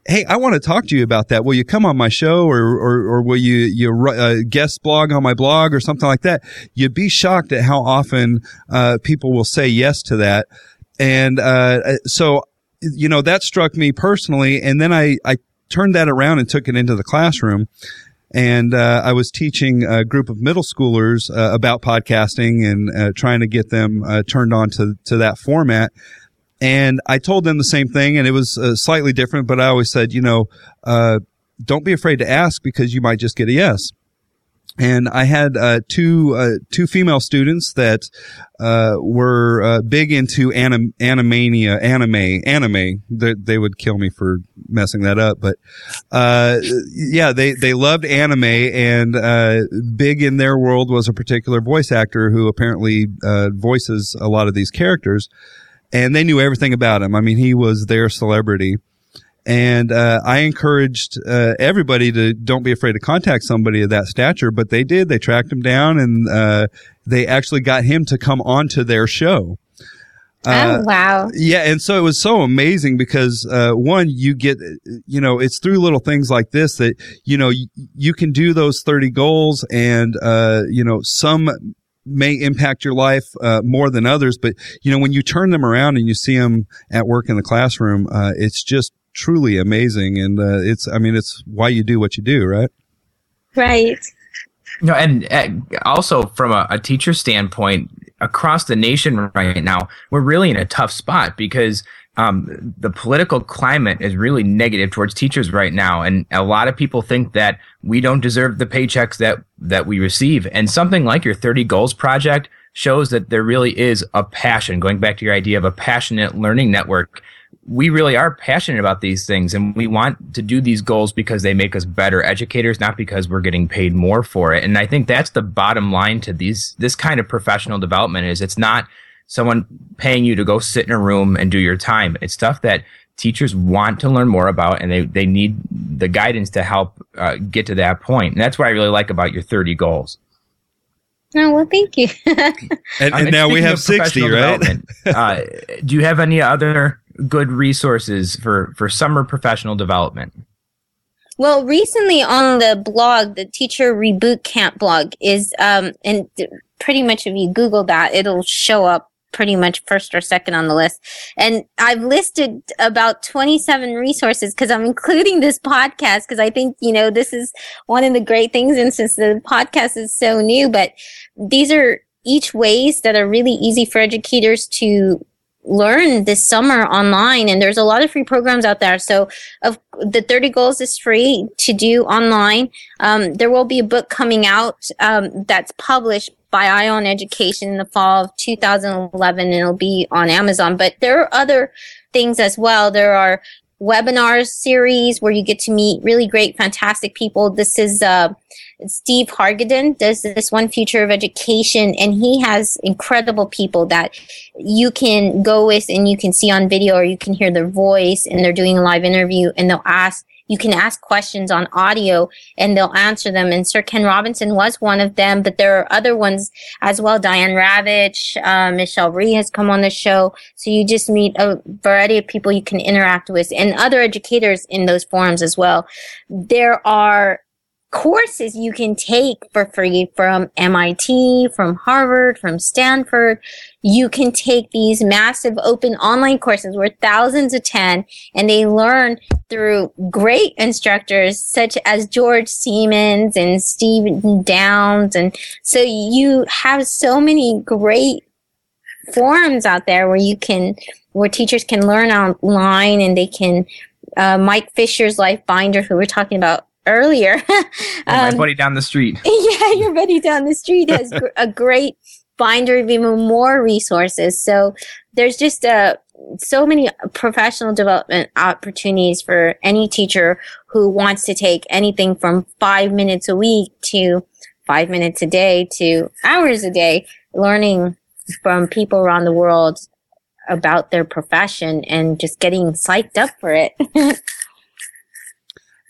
Hey, I want to talk to you about that. Will you come on my show or, or, or will you, you uh, guest blog on my blog or something like that? You'd be shocked at how often, uh, people will say yes to that. And, uh, so you know, that struck me personally. And then I, I turned that around and took it into the classroom. And uh, I was teaching a group of middle schoolers uh, about podcasting and uh, trying to get them uh, turned on to, to that format. And I told them the same thing, and it was uh, slightly different, but I always said, you know, uh, don't be afraid to ask because you might just get a yes and I had uh, two uh, two female students that uh, were uh, big into anim- animania, anime, anime. They, they, would kill me for messing that up, but uh, yeah, they they loved anime, and uh, big in their world was a particular voice actor who apparently voices a lot of these characters, and they knew everything about him. I mean, he was their celebrity And uh, I encouraged uh, everybody to don't be afraid to contact somebody of that stature, but they did. They tracked him down and uh, they actually got him to come onto their show. oh wow! Yeah, and so it was so amazing because uh, one, you get, you know, it's through little things like this that you know you, you can do those thirty goals, and uh, you know some may impact your life uh, more than others, but you know when you turn them around and you see them at work in the classroom, uh, it's just truly amazing, and uh, it's, I mean, it's why you do what you do, right? Right. No, and uh, also from a, a teacher standpoint, across the nation right now, we're really in a tough spot because um, the political climate is really negative towards teachers right now, and a lot of people think that we don't deserve the paychecks that that we receive. And something like your 30 Goals project shows that there really is a passion. Going back to your idea of a passionate learning network, we really are passionate about these things and we want to do these goals because they make us better educators not because we're getting paid more for it and i think that's the bottom line to these this kind of professional development is it's not someone paying you to go sit in a room and do your time it's stuff that teachers want to learn more about and they, they need the guidance to help uh, get to that point. point and that's what i really like about your 30 goals Oh, well, thank you. And, Um, and now we have 60, right? uh, do you have any other good resources for, for summer professional development? Well, recently on the blog, the Teacher Reboot Camp blog is, um, and pretty much if you Google that, it'll show up pretty much first or second on the list. And I've listed about 27 resources because I'm including this podcast because I think, you know, this is one of the great things. And since the podcast is so new, but these are each ways that are really easy for educators to learn this summer online and there's a lot of free programs out there so of the 30 goals is free to do online um, there will be a book coming out um, that's published by Eye On Education in the fall of 2011 and it'll be on amazon. But there are other things as well. There are webinars series where you get to meet really great fantastic people. This is uh, Steve Hargadon does this one future of education and he has incredible people that you can go with and you can see on video or you can hear their voice and they're doing a live interview and they'll ask you can ask questions on audio and they'll answer them. And Sir Ken Robinson was one of them but there are other ones as well. Diane Ravitch uh, Michelle Rhee has come on the show. So you just meet a variety of people you can interact with and other educators in those forums as well. There are courses you can take for free from MIT, from Harvard, from Stanford. You can take these massive open online courses where thousands attend and they learn through great instructors such as George Siemens and Stephen Downes. And so you have so many great forums out there where you can, where teachers can learn online and they can, uh, Mike Fisher's LiveBinder, who we're talking about earlier. my Um, buddy down the street. yeah, your buddy down the street has gr- a great binder of even more resources. So there's just uh, so many professional development opportunities for any teacher who wants to take anything from five minutes a week to five minutes a day to hours a day learning from people around the world about their profession and just getting psyched up for it.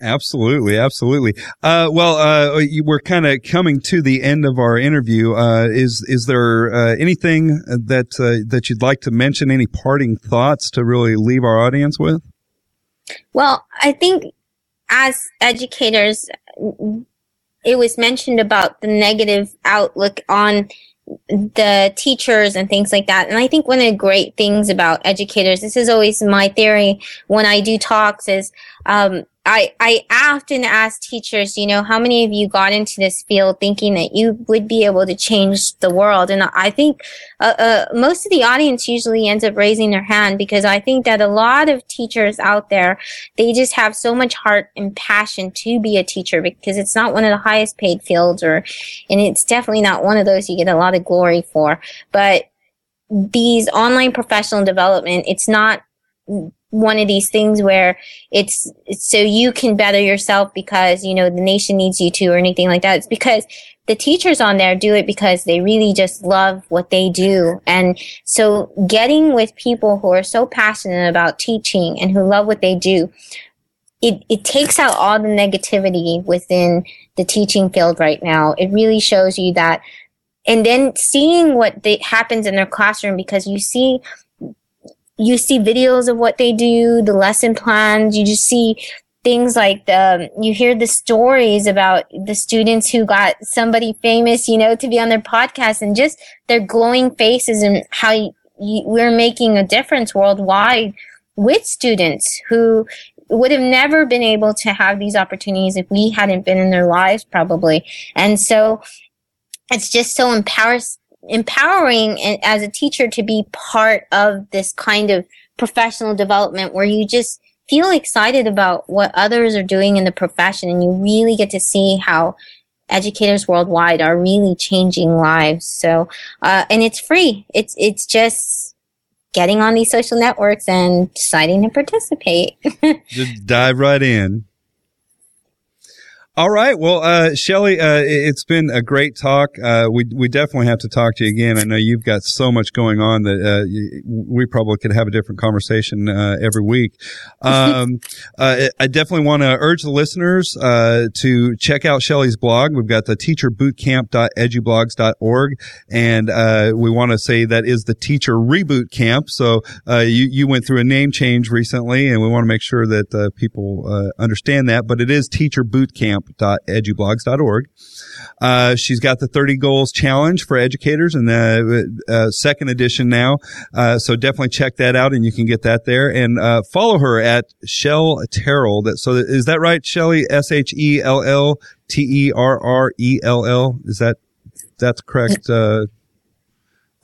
Absolutely, absolutely. Uh, well, uh, we're kind of coming to the end of our interview. Uh, is is there uh, anything that uh, that you'd like to mention? Any parting thoughts to really leave our audience with? Well, I think as educators, it was mentioned about the negative outlook on the teachers and things like that. And I think one of the great things about educators, this is always my theory when I do talks is, um, I, I often ask teachers, you know, how many of you got into this field thinking that you would be able to change the world? And I think uh, uh, most of the audience usually ends up raising their hand because I think that a lot of teachers out there, they just have so much heart and passion to be a teacher because it's not one of the highest paid fields or, and it's definitely not one of those you get a lot of glory for. But these online professional development, it's not one of these things where it's, it's so you can better yourself because, you know, the nation needs you to or anything like that. It's because the teachers on there do it because they really just love what they do. And so getting with people who are so passionate about teaching and who love what they do, it, it takes out all the negativity within the teaching field right now. It really shows you that, and then seeing what happens in their classroom because you see, you see videos of what they do, the lesson plans, you just see things like the, um, you hear the stories about the students who got somebody famous, you know, to be on their podcast and just their glowing faces and how you, you, we're making a difference worldwide with students who would have never been able to have these opportunities if we hadn't been in their lives probably. And so it's just so empowers, empowering as a teacher to be part of this kind of professional development where you just feel excited about what others are doing in the profession and you really get to see how educators worldwide are really changing lives so uh, and it's free it's it's just getting on these social networks and deciding to participate. Just dive right in. All right. Well, uh, Shelly, uh, it's been a great talk. Uh, we, we definitely have to talk to you again. I know you've got so much going on that, uh, we probably could have a different conversation, uh, every week. Um, uh, I definitely want to urge the listeners, to check out Shelly's blog. We've got the teacherbootcamp.edublogs.org. And, we want to say that is the teacher reboot camp. So, you, you went through a name change recently and we want to make sure that, people, understand that, but it is teacher boot camp edublogs.org. Uh, she's got the 30 goals challenge for educators and the uh, second edition now. Uh, so definitely check that out and you can get that there and, uh, follow her at Shell Terrell. That, so is that right? Shelly, S-H-E-L-L T-E-R-R-E-L-L. Is that, that's correct? Uh, uh,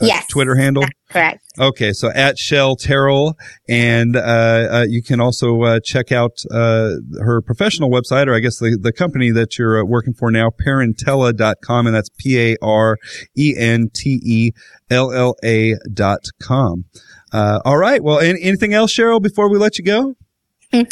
yes. Twitter handle? correct. Okay, so at Shell Terrell, and uh, uh, you can also uh, check out uh, her professional website, or I guess the, the company that you're uh, working for now, parentella.com, and that's P A R E N T E L L A dot com. all right. Well, any, anything else, Cheryl, before we let you go?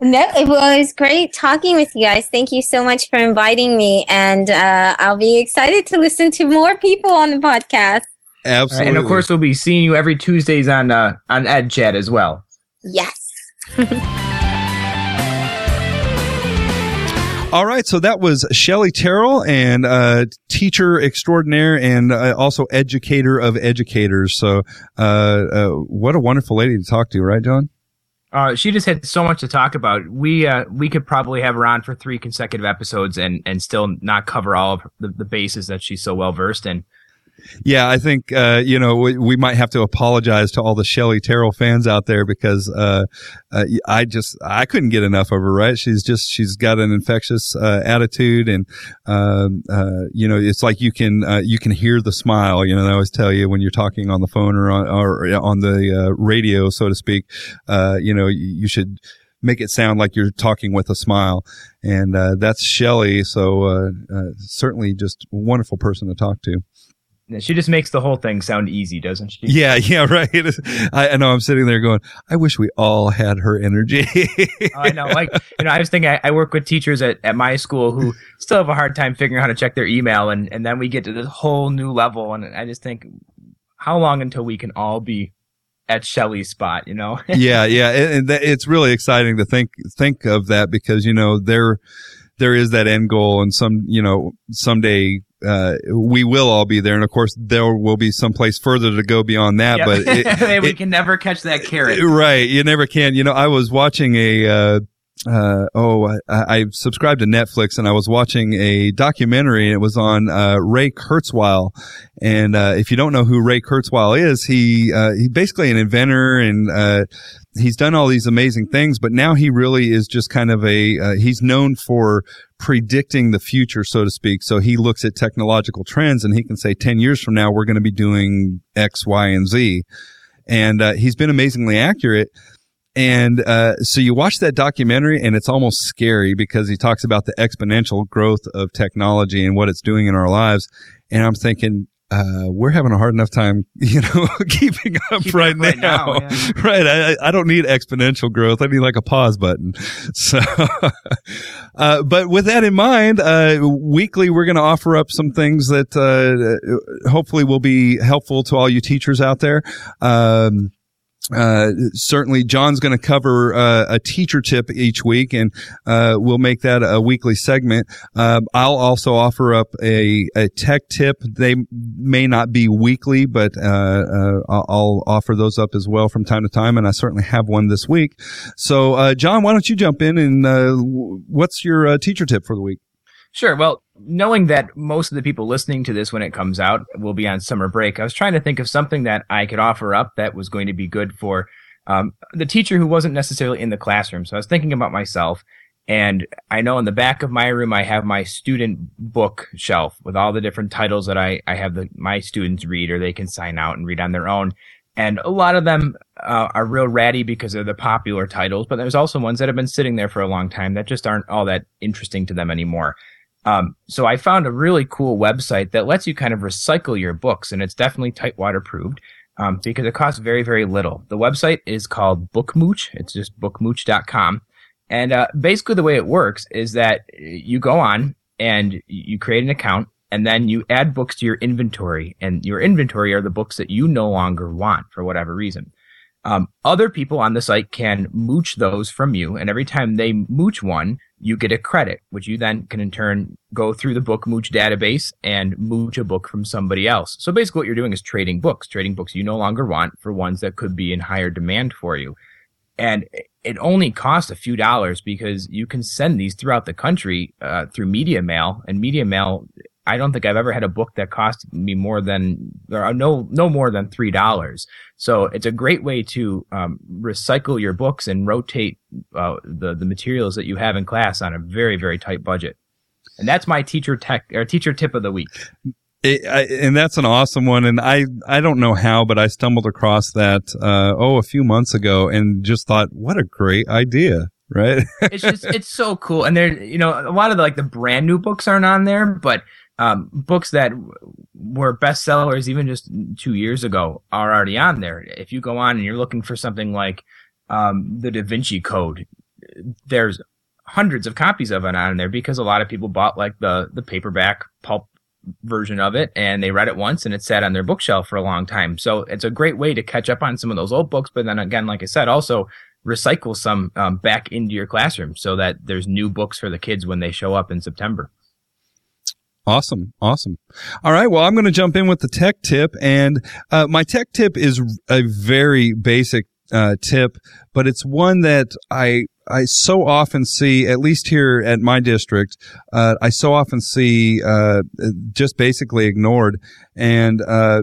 No, it was great talking with you guys. Thank you so much for inviting me, and I'll be excited to listen to more people on the podcast. Absolutely. Right, and of course, we'll be seeing you every Tuesdays on uh, on EdChat as well. Yes. All right, so that was Shelly Terrell, and uh, teacher extraordinaire, and uh, also educator of educators. So, uh, uh, what a wonderful lady to talk to, right, John? Uh, she just had so much to talk about. We uh, we could probably have her on for three consecutive episodes and and still not cover all of the, the bases that she's so well versed in. Yeah, I think uh, you know we, we, might have to apologize to all the Shelly Terrell fans out there because uh, uh, I just I couldn't get enough of her. Right? She's just she's got an infectious uh, attitude, and um, uh, you know it's like you can uh, you can hear the smile. You know, I always tell you when you're talking on the phone or on or on the radio, so to speak. you know, you should make it sound like you're talking with a smile. And uh, that's Shelly. So uh, uh, certainly just wonderful person to talk to. She just makes the whole thing sound easy, doesn't she? Yeah, yeah, right. I, I know. I'm sitting there going, I wish we all had her energy. oh, I know. Like, you know, I was thinking, I, I, work with teachers at, at my school who still have a hard time figuring out how to check their email, and and then we get to this whole new level, and I just think, how long until we can all be at Shelly's spot? You know? yeah, yeah, and, and it's really exciting to think think of that because you know there there is that end goal, and some you know someday uh, we will all be there. And of course, there will be some place further to go beyond that, yep. but it, we it, can never catch that carrot. Right. You never can. You know, I was watching a, uh, uh, oh, I, I, subscribed to Netflix and I was watching a documentary and it was on, uh, Ray Kurzweil. And, uh, if you don't know who Ray Kurzweil is, he, uh, he's basically an inventor and, uh, he's done all these amazing things, but now he really is just kind of a, uh, he's known for predicting the future, so to speak. So he looks at technological trends and he can say 10 years from now, we're going to be doing X, Y, and Z. And, uh, he's been amazingly accurate. And, uh, so you watch that documentary and it's almost scary because he talks about the exponential growth of technology and what it's doing in our lives. And I'm thinking, uh, we're having a hard enough time, you know, keeping up right, right, now. now yeah. Right. I, I don't need exponential growth. I need like a pause button. So, uh, but with that in mind, uh, weekly, we're going to offer up some things that, uh, hopefully will be helpful to all you teachers out there. Um, uh, certainly John's going to cover uh, a teacher tip each week, and uh, we'll make that a weekly segment. Um, I'll also offer up a, a tech tip. They may not be weekly, but uh, uh, I'll offer those up as well from time to time, and I certainly have one this week. So, uh, John, why don't you jump in and what's your teacher tip for the week? Sure. Well, knowing that most of the people listening to this when it comes out will be on summer break, I was trying to think of something that I could offer up that was going to be good for um, the teacher who wasn't necessarily in the classroom. So I was thinking about myself. And I know in the back of my room, I have my student book shelf with all the different titles that I, I have the, my students read or they can sign out and read on their own. And a lot of them uh, are real ratty because they're the popular titles, but there's also ones that have been sitting there for a long time that just aren't all that interesting to them anymore. Um, so I found a really cool website that lets you kind of recycle your books, and it's definitely Tightwad approved um, because it costs very, very little. The website is called Bookmooch. It's just bookmooch.com. And uh, basically, the way it works is that you go on and you create an account, and then you add books to your inventory. And your inventory are the books that you no longer want for whatever reason. Um, other people on the site can mooch those from you, and every time they mooch one, you get a credit, which you then can in turn go through the book mooch database and mooch a book from somebody else. So basically, what you're doing is trading books, trading books you no longer want for ones that could be in higher demand for you. And it only costs a few dollars because you can send these throughout the country uh, through media mail, and media mail I don't think I've ever had a book that cost me more than are no no more than three dollars. So it's a great way to um, recycle your books and rotate uh, the the materials that you have in class on a very very tight budget. And that's my teacher tech or teacher tip of the week. It, I, and that's an awesome one. And I, I don't know how, but I stumbled across that, uh, oh, a few months ago and just thought, what a great idea. Right. it's just, it's so cool. And there, you know, a lot of the, like the brand new books aren't on there, but um, books that were bestsellers even just two years ago are already on there. If you go on and you're looking for something like um, the Da Vinci Code, there's hundreds of copies of it on there because a lot of people bought like the the paperback pulp version of it and they read it once and it sat on their bookshelf for a long time. So it's a great way to catch up on some of those old books. But then again, like I said, also recycle some um, back into your classroom so that there's new books for the kids when they show up in September. Awesome. Awesome. All right. Well, I'm going to jump in with the tech tip and, uh, my tech tip is a very basic, uh, tip, but it's one that I, I so often see, at least here at my district, uh, I so often see, uh, just basically ignored. And, uh,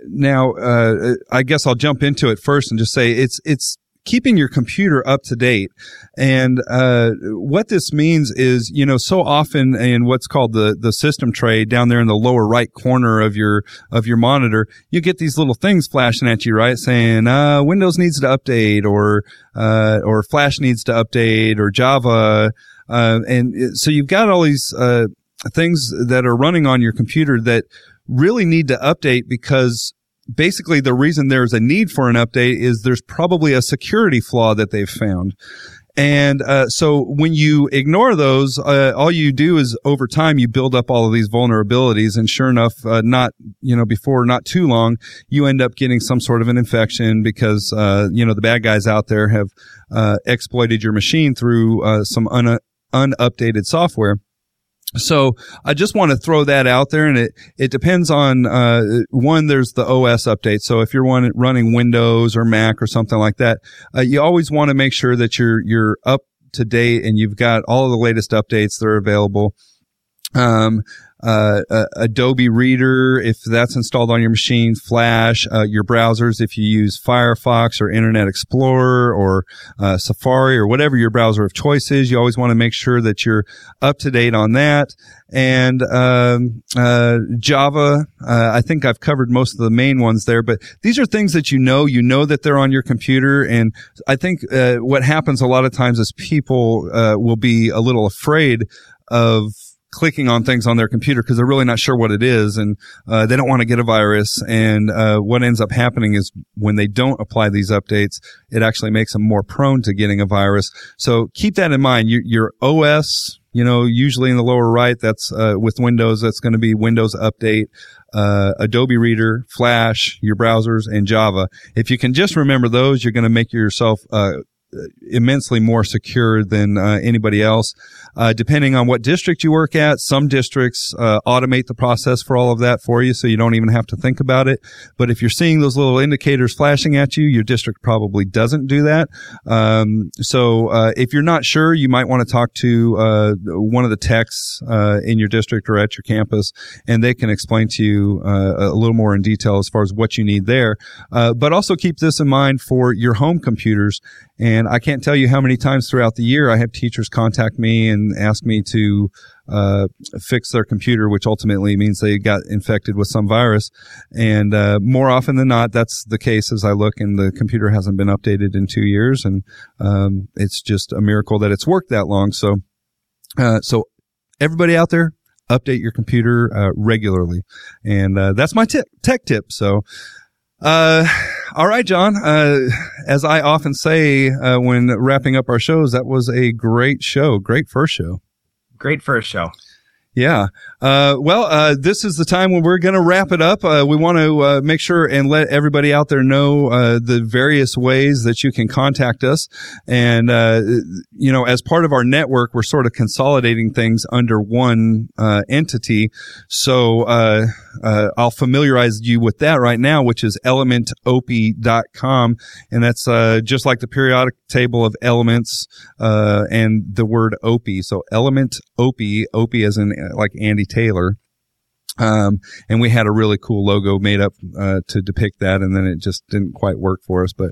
now, uh, I guess I'll jump into it first and just say it's, it's keeping your computer up to date. And uh, what this means is, you know, so often in what's called the the system tray down there in the lower right corner of your of your monitor, you get these little things flashing at you, right, saying uh, Windows needs to update, or uh, or Flash needs to update, or Java, uh, and so you've got all these uh, things that are running on your computer that really need to update because basically the reason there's a need for an update is there's probably a security flaw that they've found. And uh, so when you ignore those, uh, all you do is over time you build up all of these vulnerabilities, and sure enough, uh, not you know before not too long, you end up getting some sort of an infection because uh, you know the bad guys out there have uh, exploited your machine through uh, some un- unupdated software. So I just want to throw that out there, and it it depends on uh, one. There's the OS update. So if you're one running Windows or Mac or something like that, uh, you always want to make sure that you're you're up to date and you've got all the latest updates that are available. Um, uh, uh, Adobe Reader, if that's installed on your machine, Flash, uh, your browsers, if you use Firefox or Internet Explorer or uh, Safari or whatever your browser of choice is, you always want to make sure that you're up to date on that. And um, uh, Java, uh, I think I've covered most of the main ones there, but these are things that you know. You know that they're on your computer, and I think what happens a lot of times is people will be a little afraid of clicking on things on their computer because they're really not sure what it is and uh, they don't want to get a virus. And uh, what ends up happening is when they don't apply these updates, it actually makes them more prone to getting a virus. So keep that in mind. Your, your OS you know, usually in the lower right, that's uh, with Windows, that's going to be Windows Update, uh, Adobe Reader, Flash, your browsers, and Java. If you can just remember those, you're going to make yourself uh, immensely more secure than uh, anybody else. Uh, depending on what district you work at, some districts uh, automate the process for all of that for you, so you don't even have to think about it. But if you're seeing those little indicators flashing at you, your district probably doesn't do that. Um, so uh, if you're not sure, you might want to talk to uh, one of the techs uh, in your district or at your campus, and they can explain to you a little more in detail as far as what you need there. but also keep this in mind for your home computers and I can't tell you how many times throughout the year I have teachers contact me and ask me to uh, fix their computer, which ultimately means they got infected with some virus. And uh, more often than not, that's the case as I look, and the computer hasn't been updated in two years, and um, it's just a miracle that it's worked that long. So, uh, so everybody out there, update your computer uh, regularly, and uh, that's my tip, tech tip. So. Uh, all right, John. Uh, as I often say uh, when wrapping up our shows, that was a great show. Great first show. Great first show. Yeah. Uh, well, uh, this is the time when we're going to wrap it up. Uh, we want to uh, make sure and let everybody out there know uh, the various ways that you can contact us. And, uh, you know, as part of our network, we're sort of consolidating things under one entity. So Uh, I'll familiarize you with that right now, which is elementop.com. And that's uh, just like the periodic table of elements uh, and the word opie. So element opie, opie as in like Andy Taylor. Um, and we had a really cool logo made up, uh, to depict that. And then it just didn't quite work for us. But,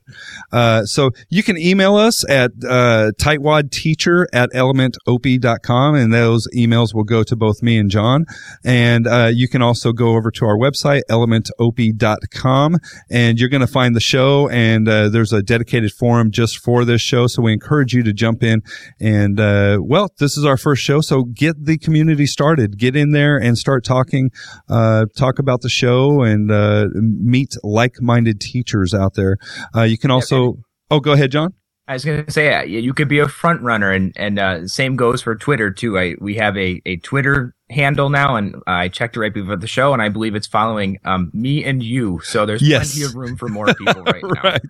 uh, so you can email us at, uh, tightwadteacher at elementop.com. And those emails will go to both me and John. And, uh, you can also go over to our website, elementop.com and you're going to find the show. And, uh, there's a dedicated forum just for this show. So we encourage you to jump in and, uh, well, this is our first show. So get the community started, get in there and start talking uh, talk about the show and uh, meet like-minded teachers out there. Uh, you can also. Oh, go ahead, John. I was going to say uh, you could be a front runner, and and uh, same goes for Twitter too. I we have a a Twitter handle now, and I checked it right before the show, and I believe it's following um, me and you. So there's yes. plenty of room for more people right now. right,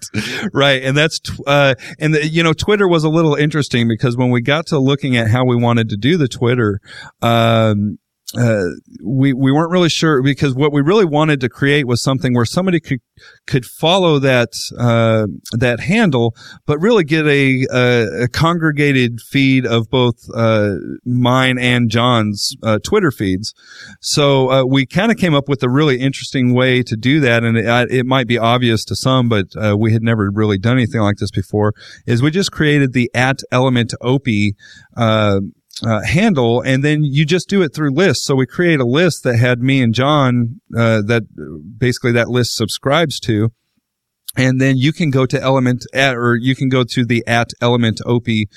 right, and that's uh, and the, you know Twitter was a little interesting because when we got to looking at how we wanted to do the Twitter, um, uh, we we weren't really sure because what we really wanted to create was something where somebody could could follow that uh, that handle, but really get a, a, a congregated feed of both uh, mine and John's uh, Twitter feeds. So uh, we kind of came up with a really interesting way to do that, and it, it might be obvious to some, but we had never really done anything like this before. Is we just created the at element opie uh, handle, and then you just do it through lists. So we create a list that had me and John uh, that basically that list subscribes to, and then you can go to Element at, or you can go to the at Element Opie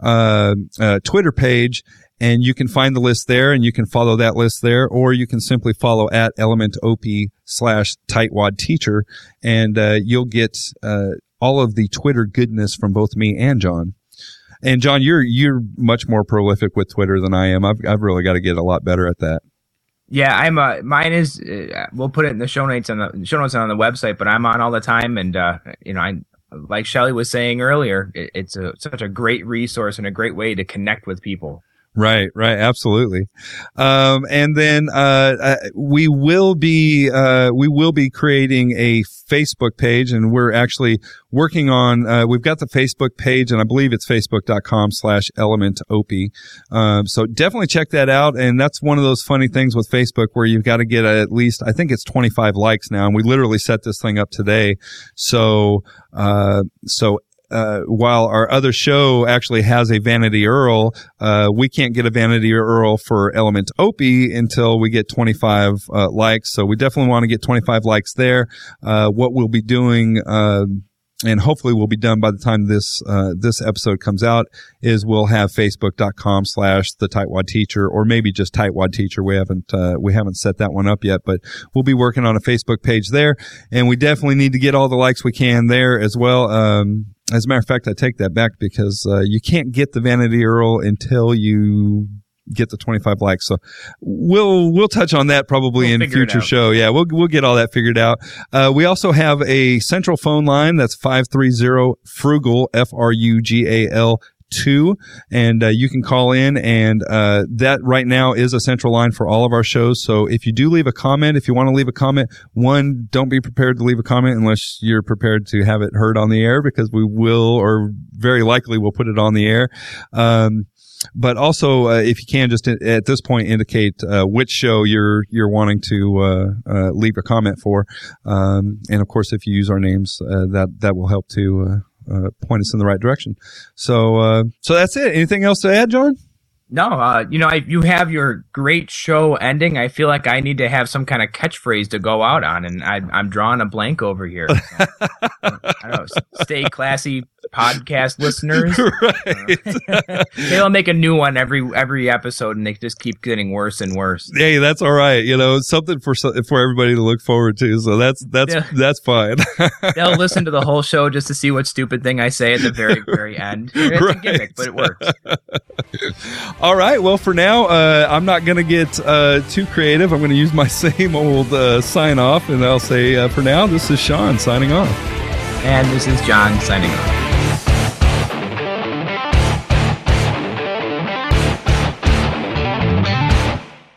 uh, uh, Twitter page. And you can find the list there and you can follow that list there, or you can simply follow at element op slash tightwad teacher and, uh, you'll get, uh, all of the Twitter goodness from both me and John. And John, you're you're much more prolific with Twitter than I am. I've I've really got to get a lot better at that. Yeah, I'm. Uh, mine is. Uh, we'll put it in the show notes on the show notes on the website. But I'm on all the time, and uh, you know, I like Shelly was saying earlier, it, it's a, such a great resource and a great way to connect with people. Right, right, absolutely. Um, and then uh, uh, we will be uh, we will be creating a Facebook page, and we're actually working on. Uh, we've got the Facebook page, and I believe it's facebook.com/slash element opie. Um, so definitely check that out. And that's one of those funny things with Facebook where you've got to get at least I think it's 25 likes now, and we literally set this thing up today. So uh, so uh, while our other show actually has a Vanity URL, uh, we can't get a Vanity URL for Element Opie until we get 25 uh, likes. So we definitely want to get 25 likes there. Uh, what we'll be doing, uh, and hopefully we'll be done by the time this uh, this episode comes out is we'll have facebook.com slash the tightwad teacher or maybe just tightwad teacher we haven't uh, we haven't set that one up yet but we'll be working on a facebook page there and we definitely need to get all the likes we can there as well um, as a matter of fact, I take that back because uh, you can't get the Vanity URL until you get the 25 likes. So we'll we'll touch on that probably We'll in future show. Yeah, we'll we'll get all that figured out. Uh, we also have a central phone line that's 530 frugal F R U G A L. Two and uh, you can call in, and uh, that right now is a central line for all of our shows. So if you do leave a comment, if you want to leave a comment, one, don't be prepared to leave a comment unless you're prepared to have it heard on the air because we will, or very likely, will put it on the air. Um, but also, uh, if you can, just at this point indicate uh, which show you're you're wanting to uh, uh, leave a comment for, um, and of course, if you use our names, uh, that that will help to uh, point us in the right direction. So, uh, so that's it. Anything else to add, John? No, uh, you know, I, you have your great show ending. I feel like I need to have some kind of catchphrase to go out on, and I, I'm drawing a blank over here. So, know. Stay classy, podcast listeners. right. They'll make a new one every every episode, and they just keep getting worse and worse. hey, that's all right. You know, something for for everybody to look forward to. So that's that's Yeah. that's fine. They'll listen to the whole show just to see what stupid thing I say at the very very end. It's a Right. gimmick, but it works. All right. Well, for now, uh, I'm not going to get uh, too creative. I'm going to use my same old uh, sign off, and I'll say uh, for now, this is Sean signing off. And this is John signing off.